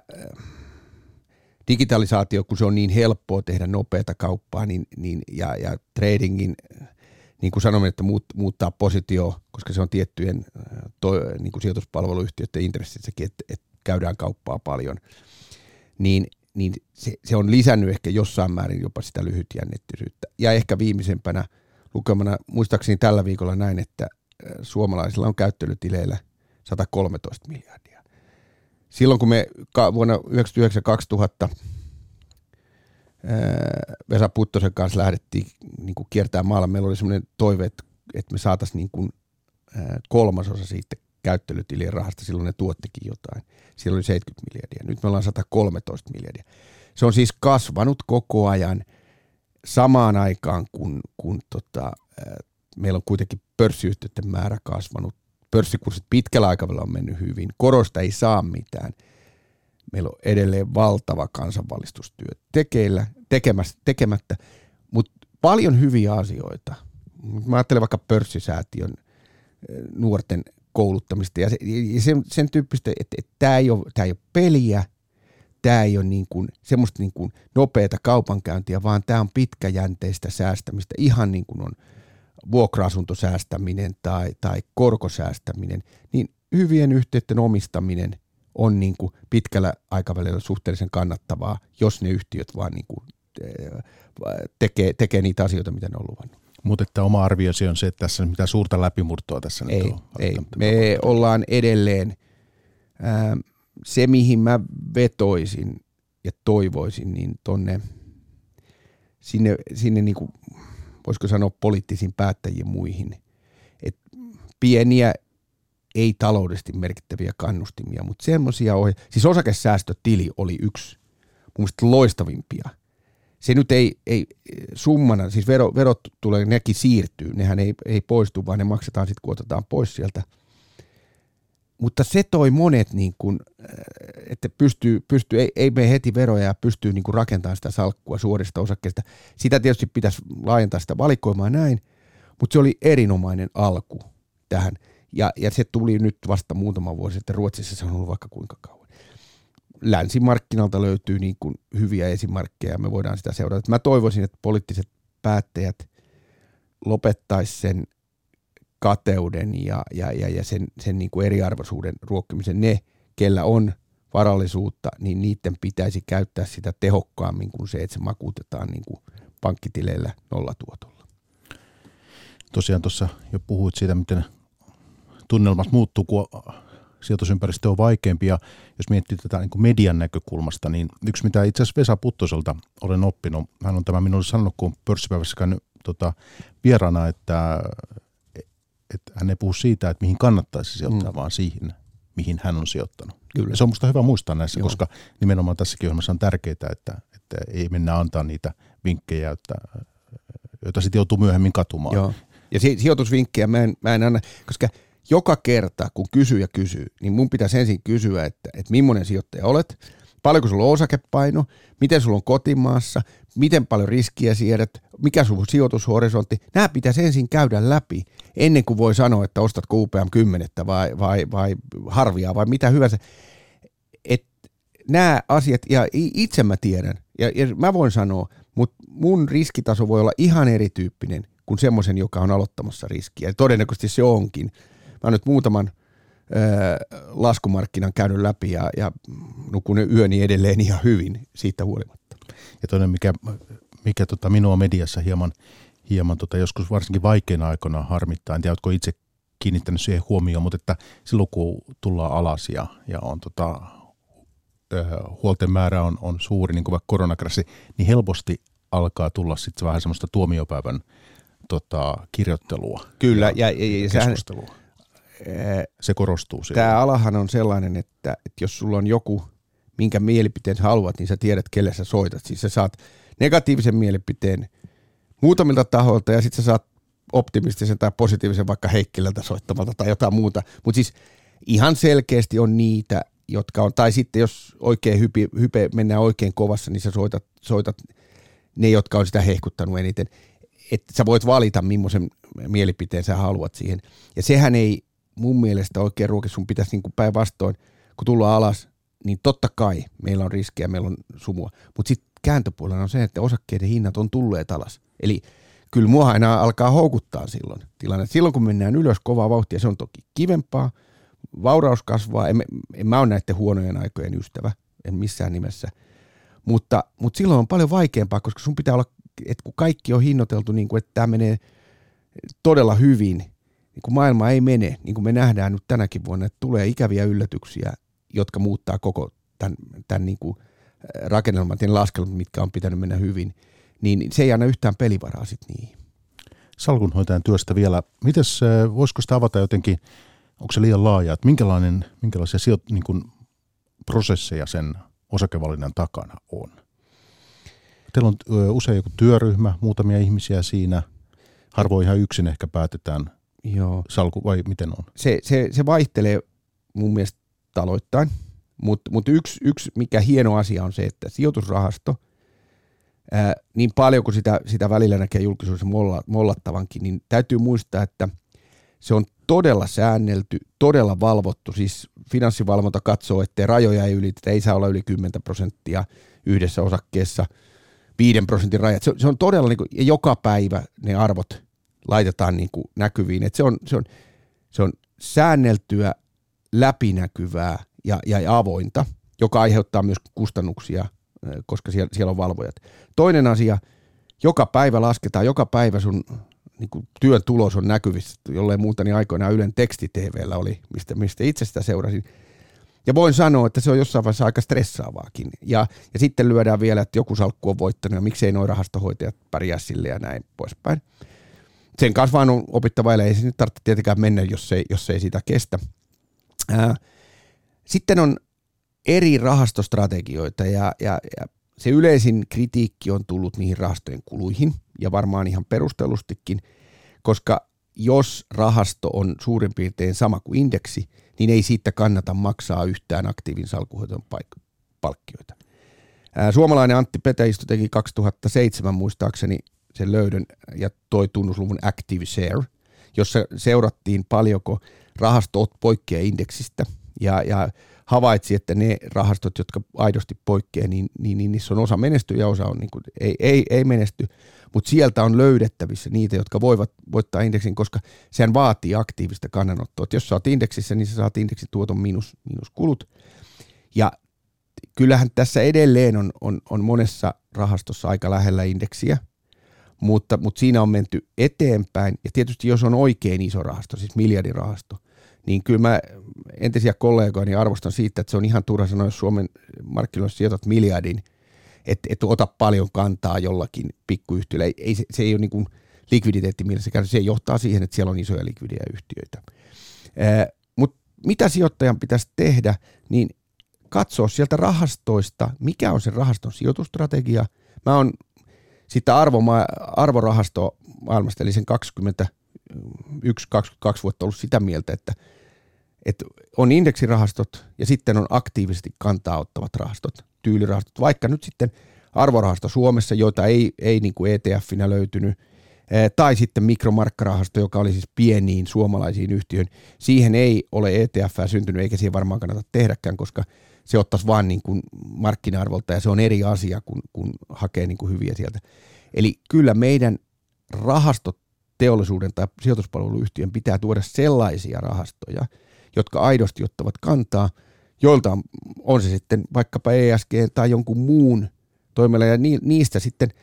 digitalisaatio, kun se on niin helppoa tehdä nopeata kauppaa niin, niin, ja, ja tradingin niin kuin sanoin, että muut, muuttaa positio, koska se on tiettyjen äh, to, niin kuin sijoituspalveluyhtiöiden intressissäkin, että, että käydään kauppaa paljon, niin, niin se, se on lisännyt ehkä jossain määrin jopa sitä lyhytjännittyisyyttä. Ja ehkä viimeisempänä lukemana, muistaakseni tällä viikolla näin, että äh, suomalaisilla on käyttelytileillä 113 miljardia. Silloin kun me vuonna 1999-2000 Vesa Puttosen kanssa lähdettiin niin kuin kiertämään maalla. Meillä oli sellainen toive, että, me saataisiin niin kuin, kolmasosa siitä käyttelytilien rahasta. Silloin ne tuottikin jotain. Siellä oli 70 miljardia. Nyt me ollaan 113 miljardia. Se on siis kasvanut koko ajan samaan aikaan, kun, kun tota, meillä on kuitenkin pörssiyhtiöiden määrä kasvanut. Pörssikurssit pitkällä aikavälillä on mennyt hyvin. Korosta ei saa mitään – meillä on edelleen valtava kansanvalistustyö tekeillä, tekemättä, mutta paljon hyviä asioita. Mä ajattelen vaikka pörssisäätiön eh, nuorten kouluttamista ja, se, ja sen, sen tyyppistä, että, että tämä ei, ole, tämä ei ole peliä, tämä ei ole niin kuin, semmoista niin kuin nopeata kaupankäyntiä, vaan tämä on pitkäjänteistä säästämistä, ihan niin kuin on vuokra-asuntosäästäminen tai, tai korkosäästäminen, niin hyvien yhteyden omistaminen on niin kuin pitkällä aikavälillä suhteellisen kannattavaa, jos ne yhtiöt vaan niin kuin eh, tekee, tekee niitä asioita, mitä ne on luvannut. Mutta että oma arviosi on se, että tässä mitä suurta läpimurtoa tässä ei, nyt on. Ei, me ollaan edelleen, ää, se mihin mä vetoisin ja toivoisin, niin tonne sinne, sinne niin kuin, voisiko sanoa poliittisiin päättäjiin muihin, että pieniä ei taloudellisesti merkittäviä kannustimia, mutta semmoisia ohje- siis osakesäästötili oli yksi mun loistavimpia. Se nyt ei, ei summana, siis vero, verot tulee, nekin siirtyy, nehän ei, ei poistu, vaan ne maksetaan sitten, kun otetaan pois sieltä. Mutta se toi monet, niin kun, että pystyy, pystyy ei, ei mene heti veroja ja pystyy niin kun rakentamaan sitä salkkua suorista osakkeista. Sitä tietysti pitäisi laajentaa sitä valikoimaa näin, mutta se oli erinomainen alku tähän. Ja, ja se tuli nyt vasta muutama vuosi sitten. Ruotsissa se on ollut vaikka kuinka kauan. Länsimarkkinalta löytyy niin kuin hyviä esimerkkejä ja me voidaan sitä seurata. Mä toivoisin, että poliittiset päättäjät lopettaisi sen kateuden ja, ja, ja, ja sen, sen niin kuin eriarvoisuuden ruokkimisen. Ne, kellä on varallisuutta, niin niiden pitäisi käyttää sitä tehokkaammin kuin se, että se makuutetaan niin kuin pankkitileillä nollatuotolla. Tosiaan tuossa jo puhuit siitä, miten tunnelmat muuttuu, kun sijoitusympäristö on vaikeampi. Ja jos miettii tätä niin kuin median näkökulmasta, niin yksi mitä itse asiassa Vesa Puttoselta olen oppinut, hän on tämä minulle sanonut, kun pörssipäivässä käynyt tota, vieraana, että, että hän ei puhu siitä, että mihin kannattaisi sijoittaa, mm. vaan siihen, mihin hän on sijoittanut. Kyllä. Ja se on minusta hyvä muistaa näissä, Joo. koska nimenomaan tässäkin ohjelmassa on tärkeää, että, että ei mennä antaa niitä vinkkejä, että, joita sitten joutuu myöhemmin katumaan. Joo. Ja sijoitusvinkkejä mä en, mä en anna, koska – joka kerta, kun kysyjä kysyy, niin mun pitäisi ensin kysyä, että, että millainen sijoittaja olet, paljonko sulla on osakepaino, miten sulla on kotimaassa, miten paljon riskiä siedät, mikä sun sijoitushorisontti. Nämä pitäisi ensin käydä läpi ennen kuin voi sanoa, että ostatko UPM 10 vai, vai, vai harvia vai mitä hyvänsä. Et nämä asiat, ja itse mä tiedän, ja, ja mä voin sanoa, mutta mun riskitaso voi olla ihan erityyppinen kuin semmoisen, joka on aloittamassa riskiä. Ja todennäköisesti se onkin mä oon nyt muutaman laskumarkkinan käynyt läpi ja, ja nukun yöni edelleen ihan hyvin siitä huolimatta. Ja toinen, mikä, mikä tota minua mediassa hieman, hieman tota joskus varsinkin vaikeina aikoina harmittaa, en tiedä, oletko itse kiinnittänyt siihen huomioon, mutta että silloin kun tullaan alas ja, ja on tota, huolten määrä on, on suuri, niin kuin vaikka koronakrassi, niin helposti alkaa tulla sitten vähän semmoista tuomiopäivän tota, kirjoittelua. Kyllä, ja, ja, ja keskustelua. Sehän, se korostuu siellä. Tämä alahan on sellainen, että, että jos sulla on joku, minkä mielipiteen haluat, niin sä tiedät, kelle sä soitat. Siis sä saat negatiivisen mielipiteen muutamilta tahoilta ja sitten sä saat optimistisen tai positiivisen vaikka Heikkilältä soittamalta tai jotain muuta. Mutta siis ihan selkeästi on niitä, jotka on, tai sitten jos oikein hype, hype mennään oikein kovassa, niin sä soitat, soitat ne, jotka on sitä hehkuttanut eniten. Että sä voit valita, millaisen mielipiteen sä haluat siihen. Ja sehän ei mun mielestä oikein ruoki sun pitäisi niin kuin päinvastoin, kun tullaan alas, niin totta kai meillä on riskejä, meillä on sumua. Mutta sitten kääntöpuolella on se, että osakkeiden hinnat on tulleet alas. Eli kyllä mua aina alkaa houkuttaa silloin tilanne. Silloin kun mennään ylös kovaa vauhtia, se on toki kivempaa, vauraus kasvaa, en, en mä ole näiden huonojen aikojen ystävä, en missään nimessä. Mutta, mutta silloin on paljon vaikeampaa, koska sun pitää olla, että kun kaikki on hinnoiteltu niin kuin, että tämä menee todella hyvin, niin kuin maailma ei mene, niin kuin me nähdään nyt tänäkin vuonna, että tulee ikäviä yllätyksiä, jotka muuttaa koko tämän, tämän niin kuin rakennelman, ja laskelmat, mitkä on pitänyt mennä hyvin, niin se ei anna yhtään pelivaraa sitten niihin. Salkunhoitajan työstä vielä. Mites, voisiko sitä avata jotenkin, onko se liian laaja, että minkälainen, minkälaisia sijo, niin kuin prosesseja sen osakevalinnan takana on? Teillä on usein joku työryhmä, muutamia ihmisiä siinä, harvoin ihan yksin ehkä päätetään Joo. salku vai miten on? Se, se, se vaihtelee mun mielestä taloittain, mutta mut yksi, yksi mikä hieno asia on se, että sijoitusrahasto, ää, niin paljon kuin sitä, sitä välillä näkee julkisuudessa molla, mollattavankin, niin täytyy muistaa, että se on todella säännelty, todella valvottu, siis finanssivalvonta katsoo, että rajoja ei ylitetä, ei saa olla yli 10 prosenttia yhdessä osakkeessa, 5 prosentin rajat. Se, se on todella, niin kuin, joka päivä ne arvot laitetaan niin kuin näkyviin. Et se, on, se, on, se on säänneltyä, läpinäkyvää ja, ja avointa, joka aiheuttaa myös kustannuksia, koska siellä, siellä on valvojat. Toinen asia, joka päivä lasketaan, joka päivä sun niin kuin työn tulos on näkyvissä, jollei muuta niin aikoinaan Ylen teksti-TVllä oli, mistä, mistä itse sitä seurasin. Ja voin sanoa, että se on jossain vaiheessa aika stressaavaakin. Ja, ja sitten lyödään vielä, että joku salkku on voittanut ja miksei noin rahastohoitajat pärjää sille ja näin poispäin sen kanssa vaan on opittava, eli ei se nyt tarvitse tietenkään mennä, jos ei, jos ei sitä kestä. Ää, sitten on eri rahastostrategioita ja, ja, ja se yleisin kritiikki on tullut niihin rahastojen kuluihin ja varmaan ihan perustellustikin, koska jos rahasto on suurin piirtein sama kuin indeksi, niin ei siitä kannata maksaa yhtään aktiivin salkuhoidon palkkioita. Suomalainen Antti Petäistö teki 2007 muistaakseni sen löydön ja toi tunnusluvun Active Share, jossa seurattiin paljonko rahastot poikkeaa indeksistä ja, ja havaitsi, että ne rahastot, jotka aidosti poikkeaa, niin, niin, niin niissä on osa menesty ja osa on niin kuin, ei, ei, ei menesty, mutta sieltä on löydettävissä niitä, jotka voivat voittaa indeksin, koska sehän vaatii aktiivista kannanottoa. Et jos oot indeksissä, niin sä saat indeksituoton miinus, miinus kulut. Ja kyllähän tässä edelleen on, on, on monessa rahastossa aika lähellä indeksiä, mutta, mutta siinä on menty eteenpäin. Ja tietysti jos on oikein iso rahasto, siis miljardirahasto, niin kyllä mä entisiä kollegoja arvostan siitä, että se on ihan turha sanoa, jos Suomen markkinoissa sijoitat miljardin, että et ota paljon kantaa jollakin pikkuyhtiöllä. Ei, ei, se, se ei ole niin kuin likviditeetti mielessä, se johtaa siihen, että siellä on isoja likvidejä yhtiöitä. Mutta mitä sijoittajan pitäisi tehdä, niin katsoa sieltä rahastoista, mikä on se rahaston sijoitustrategia. Mä oon sitä arvoma- arvorahasto maailmasta, eli sen 21-22 vuotta ollut sitä mieltä, että, että on indeksirahastot ja sitten on aktiivisesti kantaa ottavat rahastot, tyylirahastot, vaikka nyt sitten arvorahasto Suomessa, joita ei, ei niin kuin ETF-finä löytynyt, tai sitten mikromarkkarahasto, joka oli siis pieniin suomalaisiin yhtiöihin. Siihen ei ole ETF syntynyt, eikä siihen varmaan kannata tehdäkään, koska se ottaisi vain niin kuin markkina-arvolta ja se on eri asia, kun, kun hakee niin kuin hyviä sieltä. Eli kyllä meidän rahastoteollisuuden tai sijoituspalveluyhtiön pitää tuoda sellaisia rahastoja, jotka aidosti ottavat kantaa, joilta on, on se sitten vaikkapa ESG tai jonkun muun toimella ja niistä sitten –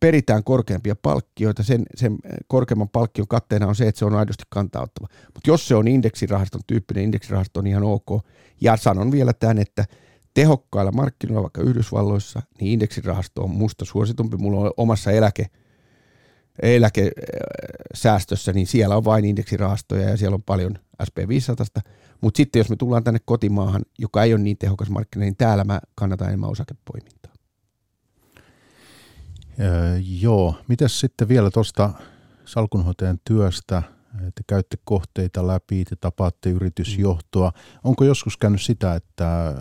peritään korkeampia palkkioita, sen, sen korkeamman palkkion katteena on se, että se on aidosti kantauttava. Mutta jos se on indeksirahaston tyyppinen, indeksirahasto on ihan ok. Ja sanon vielä tämän, että tehokkailla markkinoilla, vaikka Yhdysvalloissa, niin indeksirahasto on musta suositumpi. Mulla on omassa eläke, eläkesäästössä, niin siellä on vain indeksirahastoja ja siellä on paljon SP500. Mutta sitten jos me tullaan tänne kotimaahan, joka ei ole niin tehokas markkina, niin täällä mä kannatan enemmän osakepoimintaa. Öö, joo, mitäs sitten vielä tuosta salkunhoitajan työstä? Te käytte kohteita läpi, te tapaatte yritysjohtoa. Onko joskus käynyt sitä, että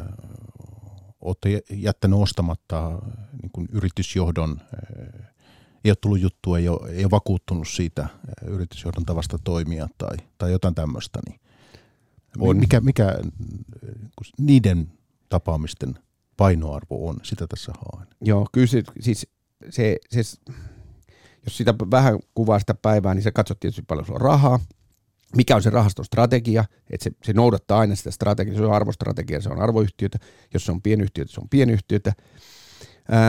olette jättänyt ostamatta niin kuin yritysjohdon, ei ole tullut juttua, ei ole, ei ole vakuuttunut siitä yritysjohdon tavasta toimia tai, tai jotain tämmöistä, niin on. Mikä, mikä niiden tapaamisten painoarvo on, sitä tässä haen. Joo, kyllä se, siis se, se, jos sitä vähän kuvaa sitä päivää, niin se katsot tietysti paljon sulla rahaa, mikä on se rahaston strategia, että se, se noudattaa aina sitä strategiaa, se on arvostrategia, se on arvoyhtiötä, jos se on pienyhtiötä, se on pienyhtiötä.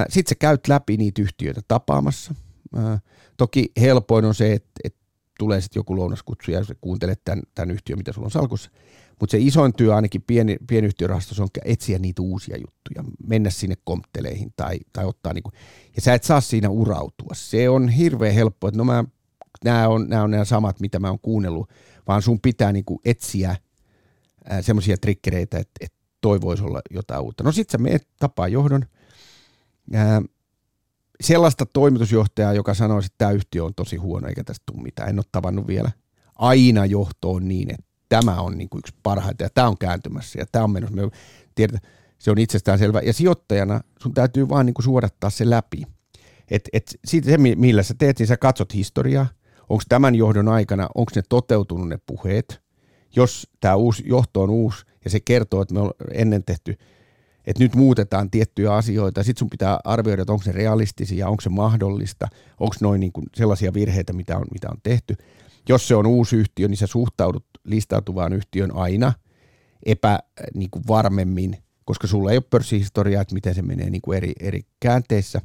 Sitten sä käyt läpi niitä yhtiöitä tapaamassa. Ää, toki helpoin on se, että, että tulee sitten joku lounaskutsu ja kuuntelet tämän, tämän yhtiön, mitä sulla on salkussa. Mutta se isoin työ ainakin pieni, pienyhtiörahastossa on etsiä niitä uusia juttuja, mennä sinne kompteleihin tai, tai ottaa niinku, ja sä et saa siinä urautua. Se on hirveän helppo, että no mä, nämä on, nämä on nämä samat, mitä mä oon kuunnellut, vaan sun pitää niinku etsiä semmoisia trikkereitä, että, että toi voisi olla jotain uutta. No sit sä meet tapaa johdon, ää, sellaista toimitusjohtajaa, joka sanoo, että tämä yhtiö on tosi huono eikä tästä tule mitään. En ole tavannut vielä. Aina johtoon niin, että tämä on niin kuin yksi parhaita ja tämä on kääntymässä ja tämä on menossa. Me tiedetään, se on itsestään selvä. Ja sijoittajana sun täytyy vaan niin kuin suodattaa se läpi. Et, et siitä se, millä sä teet, niin sä katsot historiaa. Onko tämän johdon aikana, onko ne toteutunut ne puheet? Jos tämä uusi johto on uusi ja se kertoo, että me on ennen tehty, että nyt muutetaan tiettyjä asioita, sitten sun pitää arvioida, että onko se realistisia, onko se mahdollista, onko noin niin sellaisia virheitä, mitä on, mitä on tehty jos se on uusi yhtiö, niin sä suhtaudut listautuvaan yhtiön aina epä niin kuin varmemmin, koska sulla ei ole pörssihistoriaa, että miten se menee niin kuin eri, eri käänteissä.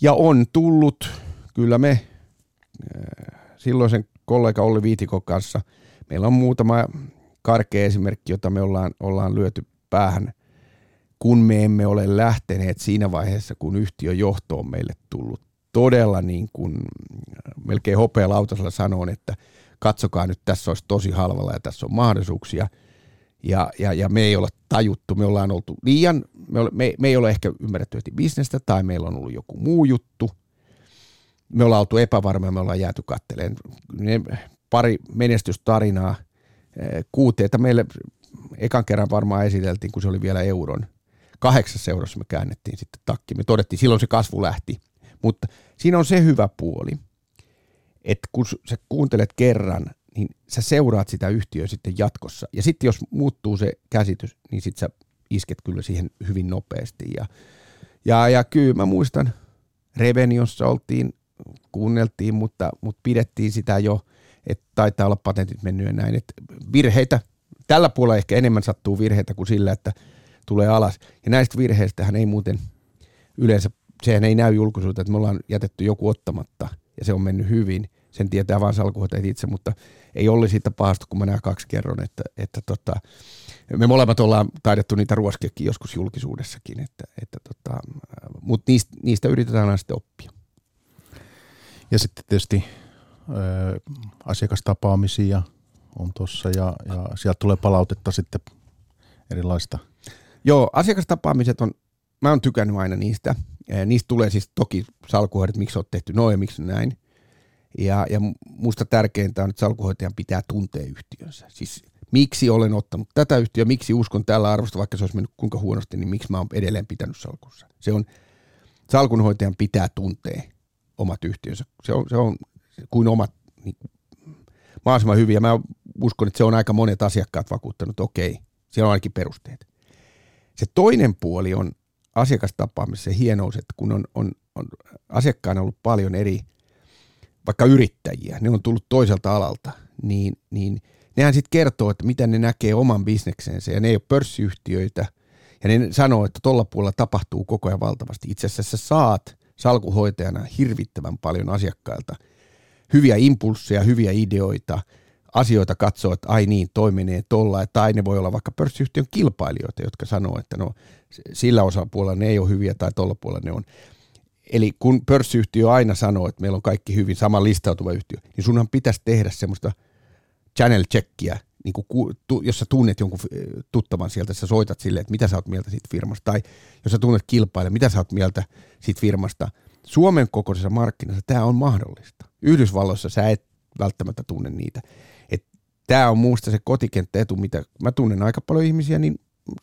Ja on tullut, kyllä me äh, silloisen kollega Olli Viitikon kanssa, meillä on muutama karkea esimerkki, jota me ollaan, ollaan lyöty päähän, kun me emme ole lähteneet siinä vaiheessa, kun yhtiön johto on meille tullut todella niin kuin, melkein hopealautasella sanon, että katsokaa nyt, tässä olisi tosi halvalla ja tässä on mahdollisuuksia. Ja, ja, ja me ei olla tajuttu, me ollaan oltu liian, me, ole, me, me ei ole ehkä ymmärretty heti bisnestä tai meillä on ollut joku muu juttu. Me ollaan oltu epävarmoja, me ollaan jääty katteleen. Ne pari menestystarinaa, eh, kuuteita meille ekan kerran varmaan esiteltiin, kun se oli vielä euron. Kahdeksassa eurossa me käännettiin sitten takki. Me todettiin, silloin se kasvu lähti. Mutta siinä on se hyvä puoli, että kun sä kuuntelet kerran, niin sä seuraat sitä yhtiöä sitten jatkossa. Ja sitten jos muuttuu se käsitys, niin sitten sä isket kyllä siihen hyvin nopeasti. Ja, ja, ja kyllä mä muistan, Reveniossa oltiin, kuunneltiin, mutta, mutta pidettiin sitä jo, että taitaa olla patentit mennyt ja näin. Että virheitä, tällä puolella ehkä enemmän sattuu virheitä kuin sillä, että tulee alas. Ja näistä virheistä hän ei muuten yleensä, sehän ei näy julkisuuteen, että me ollaan jätetty joku ottamatta ja se on mennyt hyvin. Sen tietää vaan salkuhoitajat itse, mutta ei ole siitä pahasta, kun mä nämä kaksi kerron, että, että tota, me molemmat ollaan taidettu niitä ruoskiakin joskus julkisuudessakin, että, että tota, mutta niistä, niistä yritetään aina sitten oppia. Ja sitten tietysti ö, asiakastapaamisia on tuossa ja, ja sieltä tulee palautetta sitten erilaista. Joo, asiakastapaamiset on, mä oon tykännyt aina niistä. Niistä tulee siis toki salkuhoidot, miksi oot tehty noin ja miksi näin. Ja, ja musta tärkeintä on, että salkuhoitajan pitää tuntea yhtiönsä. Siis miksi olen ottanut tätä yhtiöä, miksi uskon tällä arvosta, vaikka se olisi mennyt kuinka huonosti, niin miksi mä oon edelleen pitänyt salkussa. Se on, salkunhoitajan pitää tuntea omat yhtiönsä. Se on, se on kuin omat niin, mahdollisimman hyviä. Mä uskon, että se on aika monet asiakkaat vakuuttanut, okei, siellä on ainakin perusteet. Se toinen puoli on asiakastapaamisessa se hienous, että kun on, on, on asiakkaana ollut paljon eri – vaikka yrittäjiä, ne on tullut toiselta alalta, niin, niin nehän sitten kertoo, että miten ne näkee oman bisneksensä ja ne ei ole pörssiyhtiöitä ja ne sanoo, että tuolla puolella tapahtuu koko ajan valtavasti. Itse asiassa sä saat salkuhoitajana hirvittävän paljon asiakkailta hyviä impulsseja, hyviä ideoita, asioita katsoo, että ai niin, toi menee tolla, tai ne voi olla vaikka pörssiyhtiön kilpailijoita, jotka sanoo, että no sillä osapuolella ne ei ole hyviä tai tuolla puolella ne on. Eli kun pörssiyhtiö aina sanoo, että meillä on kaikki hyvin sama listautuva yhtiö, niin sunhan pitäisi tehdä semmoista channel checkia, niin kuin, jos sä tunnet jonkun eh, tuttavan sieltä, sä soitat silleen, että mitä sä oot mieltä siitä firmasta, tai jos sä tunnet kilpaille, mitä sä oot mieltä siitä firmasta. Suomen kokoisessa markkinassa tämä on mahdollista. Yhdysvalloissa sä et välttämättä tunne niitä. Tämä on muusta se kotikenttäetu, mitä mä tunnen aika paljon ihmisiä, niin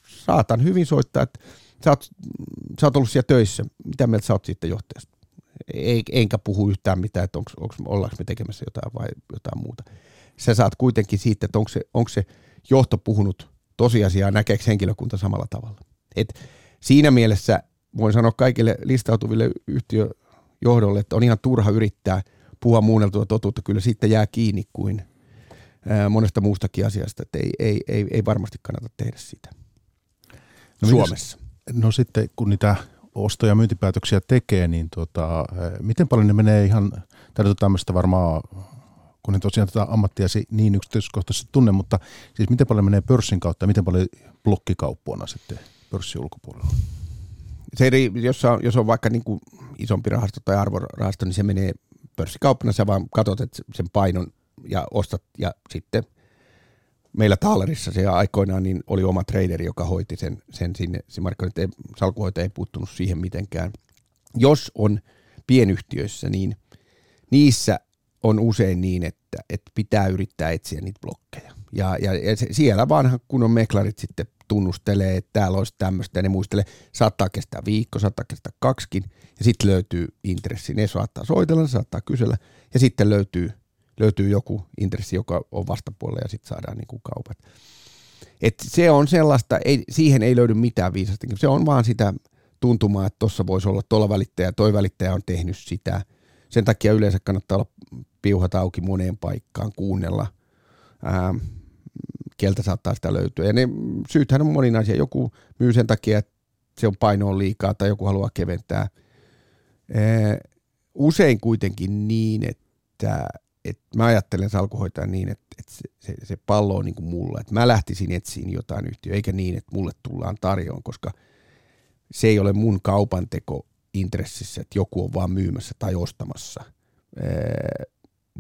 saatan hyvin soittaa, että sä oot, sä oot ollut siellä töissä, mitä mieltä sä oot siitä johtajasta? Ei, enkä puhu yhtään mitään, että onks, onks, ollaanko me tekemässä jotain vai jotain muuta. Sä saat kuitenkin siitä, että onko se, onko se johto puhunut tosiasiaa, näkeekö henkilökunta samalla tavalla. Et siinä mielessä voin sanoa kaikille listautuville yhtiöjohdolle, että on ihan turha yrittää puhua muunneltua totuutta, kyllä siitä jää kiinni kuin ää, monesta muustakin asiasta, että ei, ei, ei, ei varmasti kannata tehdä sitä no, Suomessa. No sitten kun niitä osto- ja myyntipäätöksiä tekee, niin tota, miten paljon ne menee ihan, täytyy tämmöistä varmaan, kun en tosiaan tätä ammattia niin yksityiskohtaisesti tunne, mutta siis miten paljon menee pörssin kautta ja miten paljon blokkikauppuona sitten pörssin ulkopuolella? Se eri, jos, on, jos on vaikka niin kuin isompi rahasto tai arvorahasto, niin se menee pörssikauppana, sä vaan katsot että sen painon ja ostat ja sitten meillä Taalerissa se aikoinaan niin oli oma traderi, joka hoiti sen, sen sinne. Se markkinointi ei, salkuhoitaja ei puuttunut siihen mitenkään. Jos on pienyhtiöissä, niin niissä on usein niin, että, että pitää yrittää etsiä niitä blokkeja. Ja, ja, ja siellä vanha kun on meklarit sitten tunnustelee, että täällä olisi tämmöistä, ja ne muistelee, saattaa kestää viikko, saattaa kestää kaksikin, ja sitten löytyy intressi. Ne saattaa soitella, ne saattaa kysellä, ja sitten löytyy löytyy joku intressi, joka on vastapuolella ja sitten saadaan niin kuin kaupat. Et se on sellaista, ei, siihen ei löydy mitään viisasta. Se on vaan sitä tuntumaa, että tuossa voisi olla tuolla välittäjä, toi välittäjä on tehnyt sitä. Sen takia yleensä kannattaa olla piuhat auki moneen paikkaan, kuunnella, ää, kieltä saattaa sitä löytyä. Ja ne syythän on moninaisia. Joku myy sen takia, että se on painoa liikaa tai joku haluaa keventää. Ää, usein kuitenkin niin, että et mä ajattelen salkuhoitajan niin, että, että se, se, se pallo on niin kuin mulla, että mä lähtisin etsiin jotain yhtiöä, eikä niin, että mulle tullaan tarjoon, koska se ei ole mun kaupanteko intressissä, että joku on vaan myymässä tai ostamassa.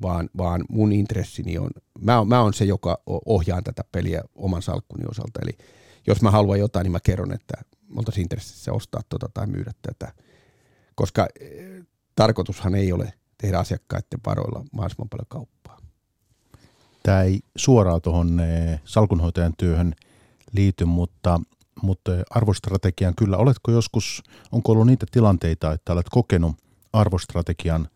vaan, vaan mun intressini on, mä, on, mä on se, joka ohjaan tätä peliä oman salkkuni osalta. Eli jos mä haluan jotain, niin mä kerron, että oltaisiin intressissä ostaa tota tai myydä tätä. Koska eh, tarkoitushan ei ole tehdä asiakkaiden varoilla mahdollisimman paljon kauppaa. Tämä ei suoraan tuohon eh, salkunhoitajan työhön liity, mutta, mutta arvostrategian kyllä. Oletko joskus, onko ollut niitä tilanteita, että olet kokenut arvostrategian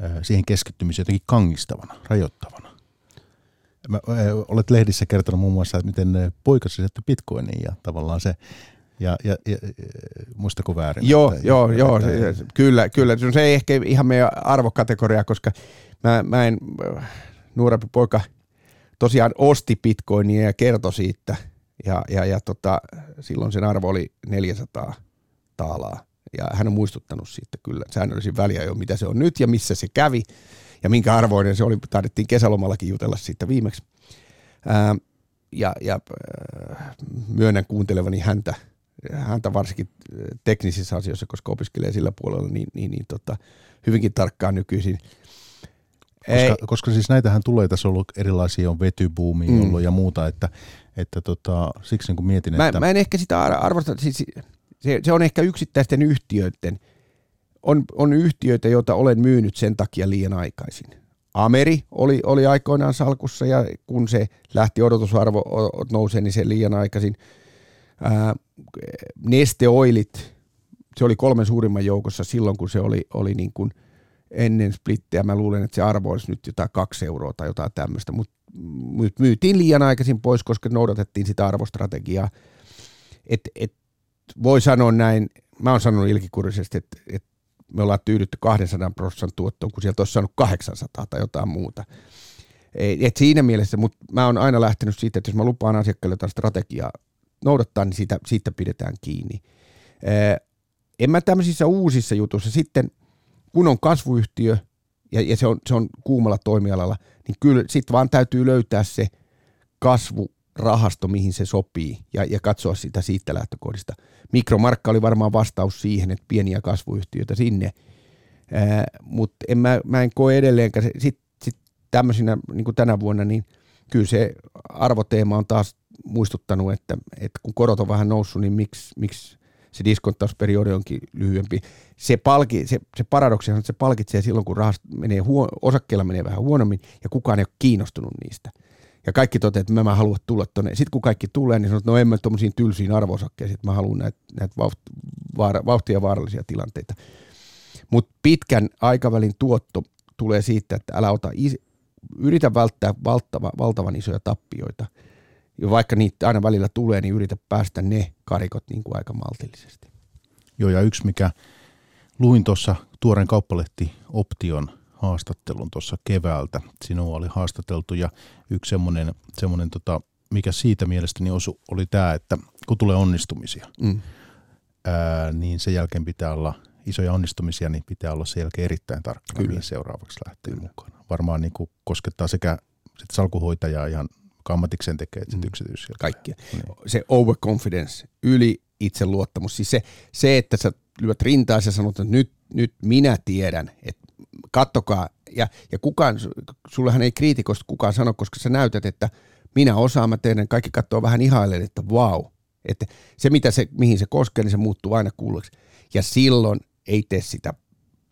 eh, siihen keskittymisen jotenkin kangistavana, rajoittavana? Mä, olet lehdissä kertonut muun muassa, että miten poikasi sieltä bitcoiniin ja tavallaan se ja, ja, ja muistako väärin? Joo, että, joo, että, joo että, kyllä, kyllä. Se ei ehkä ihan meidän arvokategoria, koska mä, mä en, nuorempi poika tosiaan osti bitcoinia ja kertoi siitä. Ja, ja, ja tota, silloin sen arvo oli 400 taalaa. Ja hän on muistuttanut siitä kyllä säännöllisin väliä jo, mitä se on nyt ja missä se kävi. Ja minkä arvoinen se oli, taidettiin kesälomallakin jutella siitä viimeksi. Ää, ja ja myönnän kuuntelevani häntä häntä varsinkin äh, teknisissä asioissa, koska opiskelee sillä puolella, niin, niin, niin tota, hyvinkin tarkkaan nykyisin. Koska, Ei. koska siis näitähän tulee, tässä on ollut erilaisia, on vetybuumi mm. ollut ja muuta, että, että tota, siksi niin mietin, mä, että... Mä en ehkä sitä arvosta, siis se, se on ehkä yksittäisten yhtiöiden, on, on yhtiöitä, joita olen myynyt sen takia liian aikaisin. Ameri oli, oli aikoinaan salkussa ja kun se lähti odotusarvo nousee, niin se liian aikaisin – Ää, nesteoilit, se oli kolmen suurimman joukossa silloin, kun se oli, oli niin kuin ennen splittiä. Mä luulen, että se arvo olisi nyt jotain kaksi euroa tai jotain tämmöistä, mutta myytiin liian aikaisin pois, koska noudatettiin sitä arvostrategiaa. Et, et, voi sanoa näin, mä oon sanonut ilkikurisesti, että, että me ollaan tyydytty 200 prosentin tuottoon, kun sieltä olisi saanut 800 tai jotain muuta. Et siinä mielessä, mutta mä oon aina lähtenyt siitä, että jos mä lupaan asiakkaille jotain strategiaa, noudattaa, niin siitä, siitä pidetään kiinni. En mä tämmöisissä uusissa jutuissa sitten, kun on kasvuyhtiö ja, ja se, on, se on kuumalla toimialalla, niin kyllä sitten vaan täytyy löytää se kasvurahasto, mihin se sopii ja, ja katsoa sitä siitä lähtökohdista. Mikromarkka oli varmaan vastaus siihen, että pieniä kasvuyhtiöitä sinne, mutta en mä, mä en koe edelleenkään, sitten sit tämmöisinä niin kuin tänä vuonna, niin kyllä se arvoteema on taas muistuttanut, että, että kun korot on vähän noussut, niin miksi, miksi se diskonttausperiodi onkin lyhyempi. Se, palki, se, se paradoksi on, että se palkitsee silloin, kun rahast menee huo, osakkeella menee vähän huonommin ja kukaan ei ole kiinnostunut niistä. Ja kaikki toteaa, että mä, mä haluan tulla tuonne. Sitten kun kaikki tulee, niin sanoo, että no en mä tuommoisiin tylsiin arvosakkeisiin, että mä haluan näitä, vaara, vauhtia vaarallisia tilanteita. Mutta pitkän aikavälin tuotto tulee siitä, että älä ota, is, yritä välttää valtava, valtavan isoja tappioita – ja vaikka niitä aina välillä tulee, niin yritä päästä ne karikot niin kuin aika maltillisesti. Joo, ja yksi mikä luin tuossa tuoren kauppalehti Option haastattelun tuossa keväältä. Sinua oli haastateltu ja yksi semmoinen, semmoinen tota, mikä siitä mielestäni osu, oli tämä, että kun tulee onnistumisia, mm. ää, niin sen jälkeen pitää olla isoja onnistumisia, niin pitää olla sen jälkeen erittäin tarkkana, mihin seuraavaksi lähtee Kyllä. mukaan. Varmaan niin kuin koskettaa sekä sit salkuhoitajaa ihan kammatikseen tekee mm. yksityisillä. Kaikkia. Niin. Se overconfidence, yli itseluottamus, siis se, se että sä lyöt rintaa ja sanot, että nyt, nyt minä tiedän, että kattokaa, ja, ja kukaan, sullehan ei kriitikosta kukaan sano, koska sä näytät, että minä osaan, mä teen, kaikki katsoo vähän ihailleen, että vau, wow. että se, mitä se, mihin se koskee, niin se muuttuu aina kuuluksi. Ja silloin ei tee sitä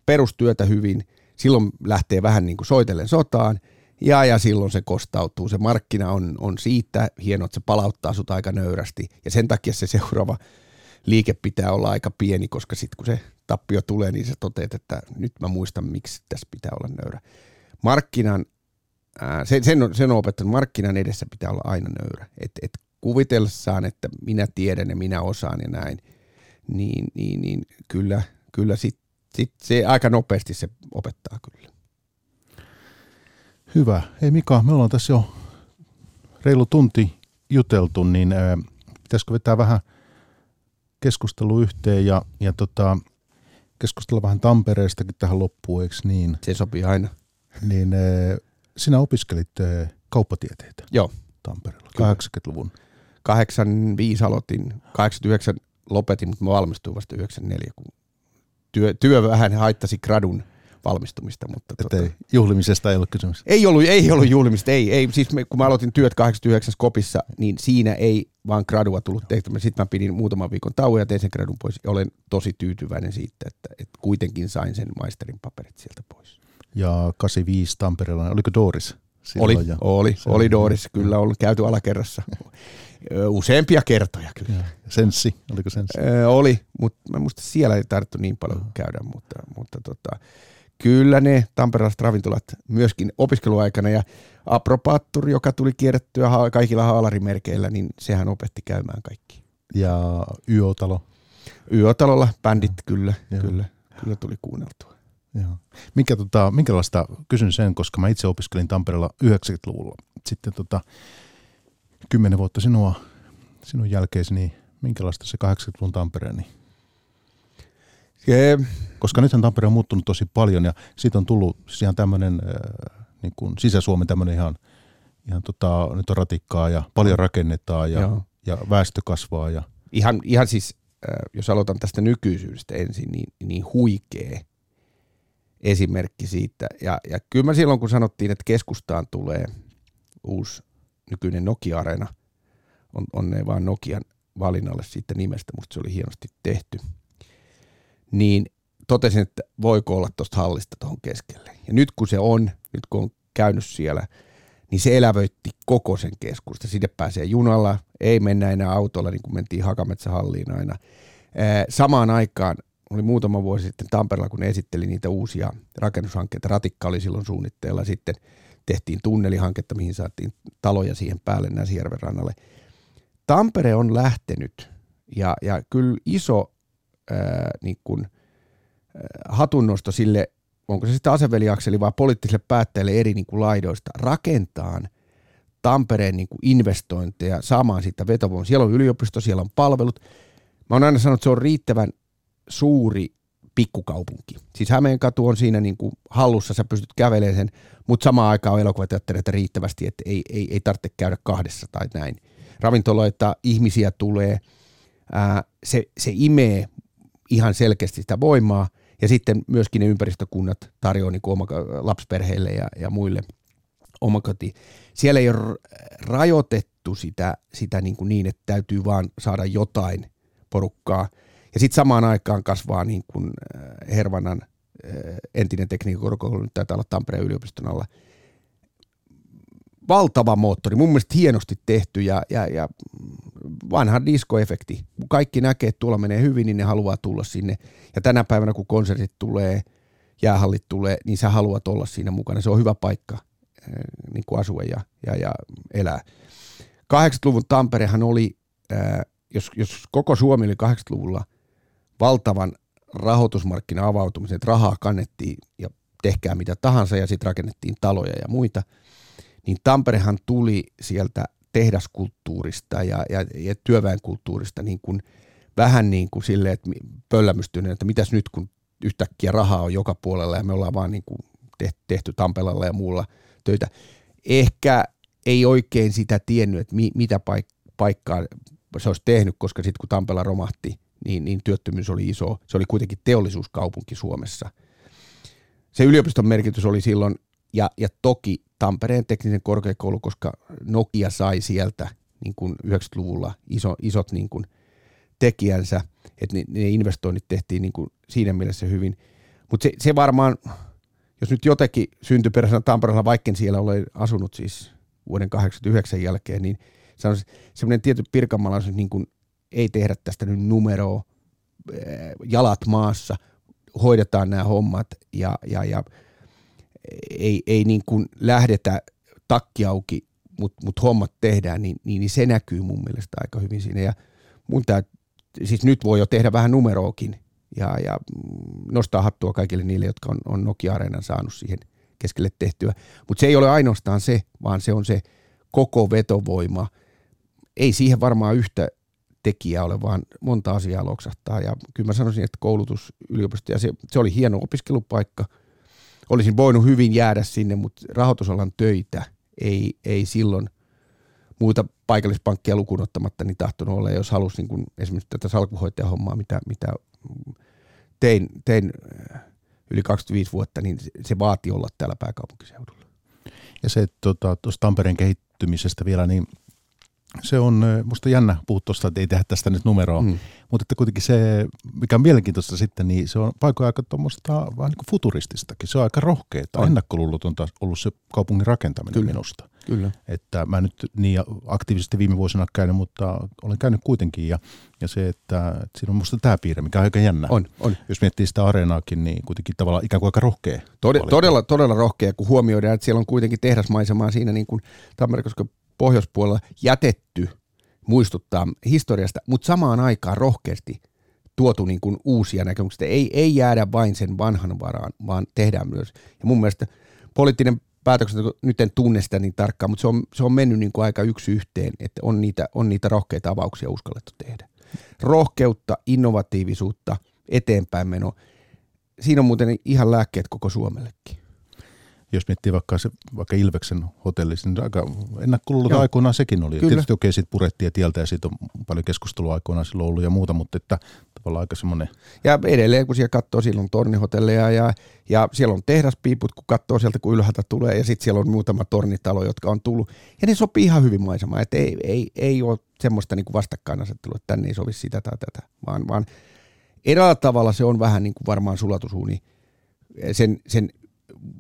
perustyötä hyvin, silloin lähtee vähän niin kuin soitellen sotaan, ja, ja silloin se kostautuu. Se markkina on, on siitä hieno, että se palauttaa sut aika nöyrästi. Ja sen takia se seuraava liike pitää olla aika pieni, koska sitten kun se tappio tulee, niin sä toteat, että nyt mä muistan, miksi tässä pitää olla nöyrä. Markkinan, ää, sen, sen, on, sen on opettanut, markkinan edessä pitää olla aina nöyrä. Et, et kuvitellessaan, että minä tiedän ja minä osaan ja näin, niin, niin, niin kyllä, kyllä sit, sit se aika nopeasti se opettaa kyllä. Hyvä. Hei Mika, me ollaan tässä jo reilu tunti juteltu, niin ää, pitäisikö vetää vähän keskustelu yhteen ja, ja tota, keskustella vähän Tampereestakin tähän loppuun, eikö niin? Se sopii aina. Niin ää, sinä opiskelit ää, kauppatieteitä Joo. Tampereella, 80-luvun. 85 aloitin, 89 lopetin, mutta mä valmistuin vasta 94, kun työ, työ vähän haittasi gradun valmistumista. Mutta että tota, juhlimisesta ei ollut kysymys. Ei ollut, ei ollut juhlimista, ei. ei. Siis me, kun mä aloitin työt 89 kopissa, niin siinä ei vaan gradua tullut tehty. Sitten mä pidin muutaman viikon tauon ja tein sen gradun pois. Olen tosi tyytyväinen siitä, että, että kuitenkin sain sen maisterin paperit sieltä pois. Ja 85 Tampereella, oliko Doris? Oli, ja oli, oli Doris, kyllä on käyty alakerrassa useampia kertoja kyllä. Ja. Senssi, oliko Senssi? Ö, oli, mutta mä muista siellä ei tarvittu niin paljon käydä, mutta, mutta tota, kyllä ne tamperelaiset ravintolat myöskin opiskeluaikana ja Apropaattur, joka tuli kierrettyä kaikilla haalarimerkeillä, niin sehän opetti käymään kaikki. Ja Yötalo? Yötalolla bändit kyllä, kyllä, kyllä tuli kuunneltua. Joo. Mikä, tota, minkälaista, kysyn sen, koska mä itse opiskelin Tampereella 90-luvulla. Sitten tota, kymmenen vuotta sinua, sinun jälkeesi, niin minkälaista se 80-luvun Tampere, niin se, koska nythän Tampere on muuttunut tosi paljon ja siitä on tullut siis ihan tämmöinen äh, niin kuin Sisä-Suomen tämmöinen ihan, ihan tota, nyt on ratikkaa ja paljon rakennetaan ja, ja väestö kasvaa. Ja. Ihan, ihan siis, äh, jos aloitan tästä nykyisyydestä ensin, niin, niin huikee esimerkki siitä. Ja, ja kyllä mä silloin, kun sanottiin, että keskustaan tulee uusi nykyinen Nokia-areena, on, on ne vaan Nokian valinnalle siitä nimestä, musta se oli hienosti tehty, niin totesin, että voiko olla tuosta hallista tuohon keskelle. Ja nyt kun se on, nyt kun on käynyt siellä, niin se elävöitti koko sen keskusta. Sinne pääsee junalla, ei mennä enää autolla, niin kuin mentiin Hakametsähalliin aina. Samaan aikaan oli muutama vuosi sitten Tampereella, kun ne esitteli niitä uusia rakennushankkeita. Ratikka oli silloin suunnitteilla. Sitten tehtiin tunnelihanketta, mihin saatiin taloja siihen päälle Näsijärven rannalle. Tampere on lähtenyt ja, ja kyllä iso ää, niin ää, hatunnosto sille, onko se sitten aseveliakseli vai poliittisille päättäjille eri niin kuin laidoista, rakentaa Tampereen niin kuin investointeja saamaan siitä vetovoimaa. Siellä on yliopisto, siellä on palvelut. Mä oon aina sanonut, että se on riittävän suuri pikkukaupunki. Siis Hämeenkatu on siinä niin kuin hallussa, sä pystyt kävelemään sen, mutta samaan aikaan on elokuvateattereita riittävästi, että ei, ei, ei tarvitse käydä kahdessa tai näin. Ravintoloita, ihmisiä tulee, ää, se, se imee selkeästi sitä voimaa, ja sitten myöskin ne ympäristökunnat tarjoaa niin kuin oma, lapsiperheille ja, ja muille omakoti. Siellä ei ole rajoitettu sitä, sitä niin, kuin niin, että täytyy vaan saada jotain porukkaa – ja sitten samaan aikaan kasvaa niin kuin äh, Hervannan äh, entinen tekniikkakorkeakoulu, nyt taitaa olla Tampereen yliopiston alla, valtava moottori, mun mielestä hienosti tehty ja, ja, ja vanha diskoefekti. Kaikki näkee, että tuolla menee hyvin, niin ne haluaa tulla sinne. Ja tänä päivänä, kun konsertit tulee, jäähallit tulee, niin sä haluat olla siinä mukana. Se on hyvä paikka äh, niin kuin asua ja, ja, ja elää. 80-luvun Tamperehan oli, jos, jos koko Suomi oli 80-luvulla valtavan rahoitusmarkkina avautumisen, että rahaa kannettiin ja tehkää mitä tahansa ja sitten rakennettiin taloja ja muita, niin Tamperehan tuli sieltä tehdaskulttuurista ja, ja, ja työväenkulttuurista niin kuin, vähän niin kuin silleen, että pöllämystyneen, että mitäs nyt kun yhtäkkiä rahaa on joka puolella ja me ollaan vaan niin kuin tehty Tampelalla ja muulla töitä. Ehkä ei oikein sitä tiennyt, että mi, mitä paik- paikkaa se olisi tehnyt, koska sitten kun Tampella romahti, niin, niin työttömyys oli iso. Se oli kuitenkin teollisuuskaupunki Suomessa. Se yliopiston merkitys oli silloin, ja, toki Tampereen tekninen korkeakoulu, koska Nokia sai sieltä niin kuin 90-luvulla iso, isot niin kuin tekijänsä, että ne, ne investoinnit tehtiin niin kuin siinä mielessä hyvin. Mutta se, se varmaan, jos nyt jotenkin syntyi peräisenä Tampereella, vaikka siellä ole asunut siis vuoden 89 jälkeen, niin on semmoinen tietty pirkanmaalaisuus niin kuin ei tehdä tästä nyt numeroa, jalat maassa, hoidetaan nämä hommat ja, ja, ja ei, ei niin kuin lähdetä takki auki, mutta mut hommat tehdään, niin, niin, niin, se näkyy mun mielestä aika hyvin siinä. Ja mun tää, siis nyt voi jo tehdä vähän numeroakin ja, ja nostaa hattua kaikille niille, jotka on, on Nokia-areenan saanut siihen keskelle tehtyä. Mutta se ei ole ainoastaan se, vaan se on se koko vetovoima. Ei siihen varmaan yhtä tekijä ole, vaan monta asiaa loksahtaa. Ja kyllä mä sanoisin, että koulutus yliopisto, ja se, se oli hieno opiskelupaikka. Olisin voinut hyvin jäädä sinne, mutta rahoitusalan töitä ei, ei silloin muuta paikallispankkia lukuun ottamatta niin tahtonut olla, jos halusi niin kuin esimerkiksi tätä salkuhoitajahommaa, mitä, mitä tein, tein yli 25 vuotta, niin se, vaatii olla täällä pääkaupunkiseudulla. Ja se, tuota, tuosta Tampereen kehittymisestä vielä, niin se on musta jännä puhua tuosta, että ei tehdä tästä nyt numeroa, mm. mutta että kuitenkin se, mikä on mielenkiintoista sitten, niin se on paikoin aika tuommoista vähän niin kuin futurististakin. Se on aika rohkeaa, ennakkoluulotonta ollut se kaupungin rakentaminen Kyllä. minusta. Kyllä. Että mä nyt niin aktiivisesti viime vuosina käynyt, mutta olen käynyt kuitenkin ja, ja se, että, että siinä on musta tämä piirre, mikä on aika jännä. On, on. Jos miettii sitä areenaakin, niin kuitenkin tavallaan ikään kuin aika rohkea. Tod- todella, todella rohkea, kun huomioidaan, että siellä on kuitenkin tehdasmaisemaa siinä niin kuin pohjoispuolella jätetty muistuttaa historiasta, mutta samaan aikaan rohkeasti tuotu niin kuin uusia näkemyksiä. Ei, ei jäädä vain sen vanhan varaan, vaan tehdään myös. Ja mun mielestä poliittinen päätöksenteko, nyt en tunne sitä niin tarkkaan, mutta se on, se on mennyt niin kuin aika yksi yhteen, että on niitä, on niitä rohkeita avauksia uskallettu tehdä. Rohkeutta, innovatiivisuutta, eteenpäin meno. Siinä on muuten ihan lääkkeet koko Suomellekin jos miettii vaikka, se, vaikka Ilveksen hotelli, niin aika ennakkoluulot aikoinaan sekin oli. Kyllä. Tietysti okei, okay, sitten purettiin tieltä ja siitä on paljon keskustelua aikoinaan silloin ollut ja muuta, mutta että tavallaan aika semmoinen. Ja edelleen, kun siellä katsoo, silloin tornihotelleja ja, ja siellä on tehdaspiiput, kun katsoo sieltä, kun ylhäältä tulee ja sitten siellä on muutama tornitalo, jotka on tullut. Ja ne sopii ihan hyvin maisemaan, että ei, ei, ei ole semmoista niin kuin vastakkainasettelua, että tänne ei sovi sitä tai tätä, vaan, vaan eräällä tavalla se on vähän niin kuin varmaan sulatusuuni sen, sen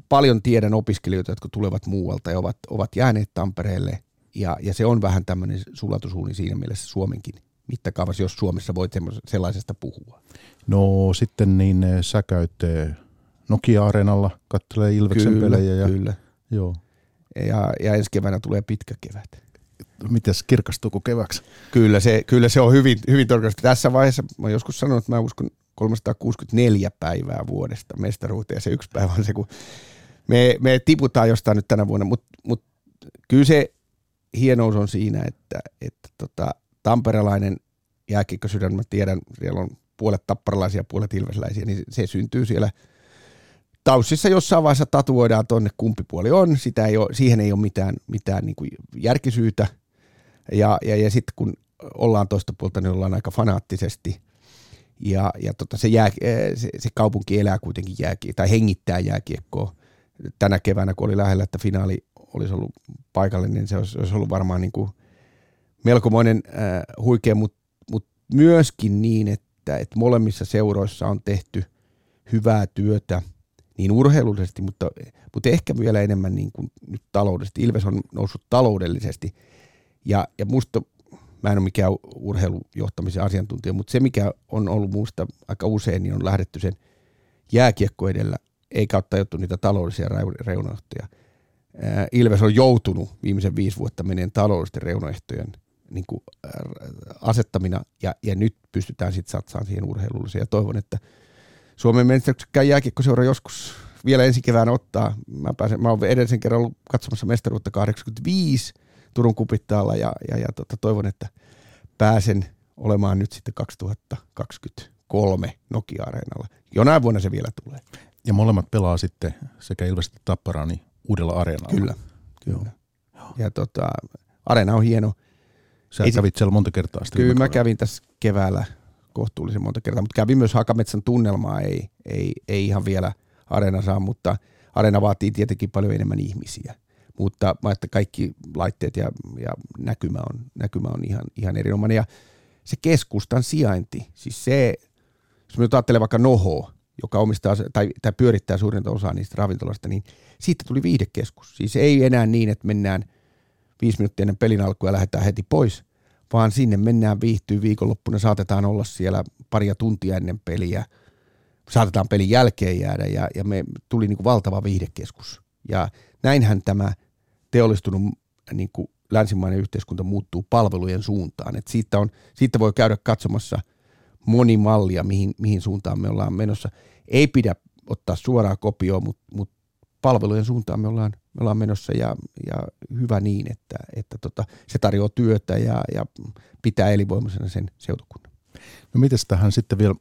paljon tiedän opiskelijoita, jotka tulevat muualta ja ovat, ovat jääneet Tampereelle, ja, ja se on vähän tämmöinen sulatusuuni siinä mielessä Suomenkin mittakaavassa, jos Suomessa voit sellaisesta puhua. No sitten niin eh, sä käyt eh, Nokia-areenalla, katselee Ilveksen kyllä, pelejä. Ja, kyllä, joo. Ja, ja ensi keväänä tulee pitkä kevät. Mites kirkastuuko keväksi? Kyllä se, kyllä se on hyvin, hyvin todennäköisesti. Tässä vaiheessa mä joskus sanonut, että mä uskon 364 päivää vuodesta mestaruuteen. Ja se yksi päivä on se, kun me, me tiputaan jostain nyt tänä vuonna, mutta mut kyllä se hienous on siinä, että, että tota, tamperelainen jääkiekkosydän, mä tiedän, siellä on puolet tapparalaisia, puolet ilvesläisiä, niin se syntyy siellä Taussissa jossain vaiheessa tatuoidaan tonne kumpi puoli on, sitä ei ole, siihen ei ole mitään, mitään niin kuin järkisyytä. Ja, ja, ja sitten kun ollaan toista puolta, niin ollaan aika fanaattisesti – ja, ja tota, se, jää, eh, se, se, kaupunki elää kuitenkin jääkie, tai hengittää jääkiekkoa. Tänä keväänä, kun oli lähellä, että finaali olisi ollut paikallinen, niin se olisi, olisi ollut varmaan niin kuin melkomoinen äh, huikea, mutta mut myöskin niin, että, että molemmissa seuroissa on tehty hyvää työtä niin urheilullisesti, mutta, mutta ehkä vielä enemmän niin kuin nyt taloudellisesti. Ilves on noussut taloudellisesti ja, ja musta mä en ole mikään urheilujohtamisen asiantuntija, mutta se mikä on ollut muusta aika usein, niin on lähdetty sen jääkiekko edellä, eikä ole tajuttu niitä taloudellisia reunaehtoja. Ilves on joutunut viimeisen viisi vuotta meneen taloudellisten reunaehtojen niin kuin, asettamina, ja, ja nyt pystytään sitten satsaamaan siihen urheilulliseen. Ja toivon, että Suomen menestyksekkään jääkiekkoseura joskus vielä ensi kevään ottaa. Mä, pääsen, mä olen edellisen kerran ollut katsomassa mestaruutta 85, Turun kupittaalla ja, ja, ja tota, toivon, että pääsen olemaan nyt sitten 2023 Nokia-areenalla. Jonain vuonna se vielä tulee. Ja molemmat pelaa sitten sekä Ilves että Tappara niin uudella areenalla. Kyllä, kyllä. Joo. Ja tota, areena on hieno. Sä Ei, kävit siellä monta kertaa sitten. Kyllä mä kävin tässä keväällä kohtuullisen monta kertaa, mutta kävin myös Hakametsän tunnelmaa, ei, ei, ei ihan vielä areena saa, mutta areena vaatii tietenkin paljon enemmän ihmisiä mutta että kaikki laitteet ja, ja näkymä, on, näkymä on ihan, ihan erinomainen. Ja se keskustan sijainti, siis se, jos me ajattelee vaikka Noho, joka omistaa tai, tai pyörittää suurinta osaa niistä ravintoloista, niin siitä tuli viidekeskus. Siis ei enää niin, että mennään viisi minuuttia ennen pelin alkua ja lähdetään heti pois, vaan sinne mennään viihtyy viikonloppuna, saatetaan olla siellä paria tuntia ennen peliä, saatetaan pelin jälkeen jäädä ja, ja me tuli niin kuin valtava viihdekeskus. Ja näinhän tämä teollistunut niin kuin länsimainen yhteiskunta muuttuu palvelujen suuntaan. Et siitä, on, siitä voi käydä katsomassa moni mallia, mihin, mihin suuntaan me ollaan menossa. Ei pidä ottaa suoraa kopioa, mutta mut palvelujen suuntaan me ollaan, me ollaan menossa ja, ja hyvä niin, että, että tota, se tarjoaa työtä ja, ja pitää elinvoimaisena sen seutukunnan. No miten tähän sitten vielä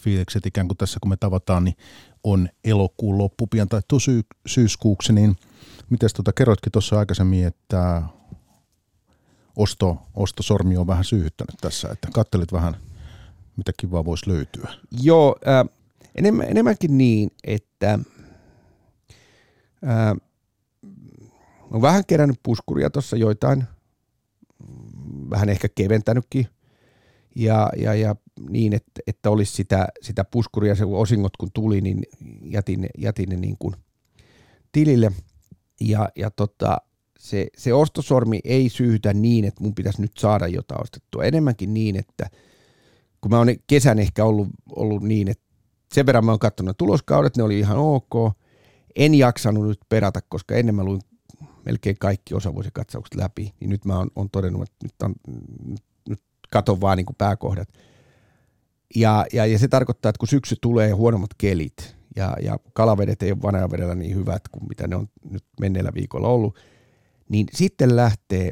markkinafiilikset ikään kuin tässä kun me tavataan, niin on elokuun loppu pian tai syy, syyskuuksi, niin – Miten tuota, kerroitkin tuossa aikaisemmin, että osto, ostosormi on vähän syyhyttänyt tässä, että kattelit vähän, mitä kivaa voisi löytyä. Joo, äh, enemmän, enemmänkin niin, että ää, olen vähän kerännyt puskuria tuossa joitain, vähän ehkä keventänytkin, ja, ja, ja niin, että, että olisi sitä, sitä puskuria, se osingot kun tuli, niin jätin, jätin ne niin kuin tilille, ja, ja tota, se, se ostosormi ei syytä niin, että mun pitäisi nyt saada jotain ostettua. Enemmänkin niin, että kun mä oon kesän ehkä ollut, ollut niin, että sen verran mä oon katsonut tuloskaudet, ne oli ihan ok. En jaksanut nyt perata, koska ennen mä luin melkein kaikki osavuosikatsaukset läpi, niin nyt mä oon, oon todennut, että nyt, on, nyt, katon vaan niin kuin pääkohdat. Ja, ja, ja, se tarkoittaa, että kun syksy tulee huonommat kelit ja, ja kalavedet ei ole vanajavedellä niin hyvät kuin mitä ne on nyt menneellä viikolla ollut, niin sitten lähtee,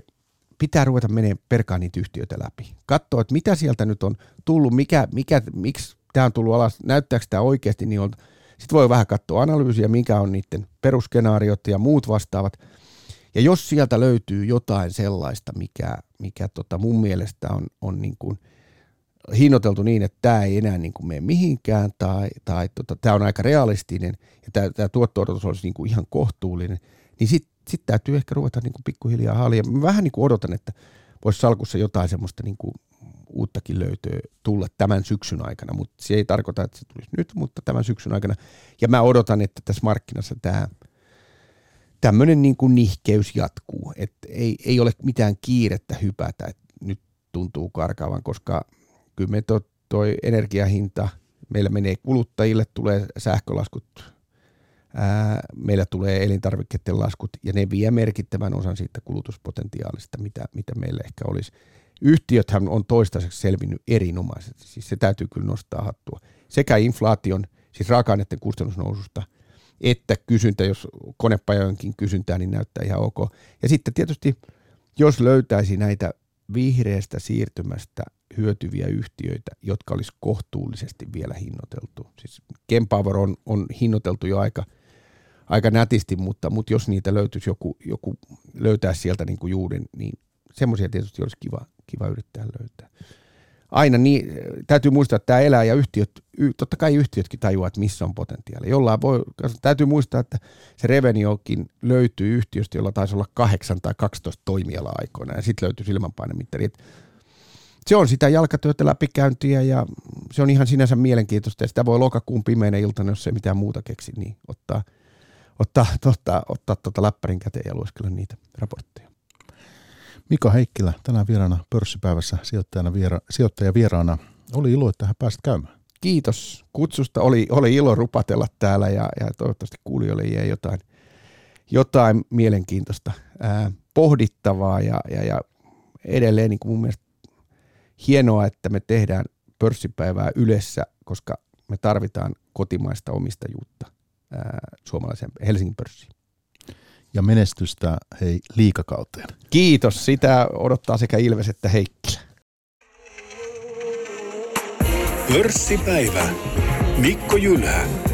pitää ruveta menemään perkaan niitä yhtiöitä läpi. Katsoa, että mitä sieltä nyt on tullut, mikä, mikä, miksi tämä on tullut alas, näyttääkö tämä oikeasti niin on. Sitten voi vähän katsoa analyysiä, mikä on niiden perusskenaariot ja muut vastaavat. Ja jos sieltä löytyy jotain sellaista, mikä, mikä tota mun mielestä on, on niin kuin hinnoiteltu niin, että tämä ei enää niin kuin mene mihinkään tai, tai tota, tämä on aika realistinen ja tämä, tämä tuotto-odotus olisi niin kuin ihan kohtuullinen, niin sitten sit täytyy ehkä ruveta niin kuin pikkuhiljaa haalia. Mä vähän niin kuin odotan, että voisi salkussa jotain semmoista niin kuin uuttakin löytöä tulla tämän syksyn aikana, mutta se ei tarkoita, että se tulisi nyt, mutta tämän syksyn aikana. Ja mä odotan, että tässä markkinassa tämä tämmöinen niin kuin nihkeys jatkuu, että ei, ei ole mitään kiirettä hypätä, että nyt tuntuu karkaavan, koska kyllä me to, toi energiahinta, meillä menee kuluttajille, tulee sähkölaskut, ää, meillä tulee elintarvikkeiden laskut ja ne vie merkittävän osan siitä kulutuspotentiaalista, mitä, mitä meillä ehkä olisi. Yhtiöthän on toistaiseksi selvinnyt erinomaisesti, siis se täytyy kyllä nostaa hattua. Sekä inflaation, siis raaka-aineiden kustannusnoususta – että kysyntä, jos konepajojenkin kysyntää, niin näyttää ihan ok. Ja sitten tietysti, jos löytäisi näitä vihreästä siirtymästä hyötyviä yhtiöitä, jotka olisi kohtuullisesti vielä hinnoiteltu. Siis Kempower on, on hinnoiteltu jo aika, aika nätisti, mutta, mutta jos niitä löytyisi joku, joku löytää sieltä niin kuin juuden, niin semmoisia tietysti olisi kiva, kiva yrittää löytää aina niin, täytyy muistaa, että tämä elää ja yhtiöt, totta kai yhtiötkin tajuaa, että missä on potentiaali. Jollain voi, täytyy muistaa, että se reveniokin löytyy yhtiöstä, jolla taisi olla 8 tai 12 toimiala aikoina ja sitten löytyy silmänpainemittari. Se on sitä jalkatyötä läpikäyntiä ja se on ihan sinänsä mielenkiintoista ja sitä voi lokakuun pimeänä iltana, jos ei mitään muuta keksi, niin ottaa, ottaa, ottaa, ottaa tuota läppärin käteen ja lueskella niitä raportteja. Mika Heikkilä tänään vieraana pörssipäivässä sijoittajana viera, sijoittaja vieraana. Oli ilo, että hän pääsit käymään. Kiitos kutsusta. Oli, oli ilo rupatella täällä ja, ja toivottavasti kuulijoille jäi jotain, jotain mielenkiintoista ää, pohdittavaa ja, ja, ja edelleen niin kuin mun mielestä hienoa, että me tehdään pörssipäivää yleensä, koska me tarvitaan kotimaista omistajuutta ää, suomalaisen Helsingin pörssiin ja menestystä hei liikakauteen. Kiitos, sitä odottaa sekä Ilves että Heikkilä. Pörssipäivä. Mikko Jylhä.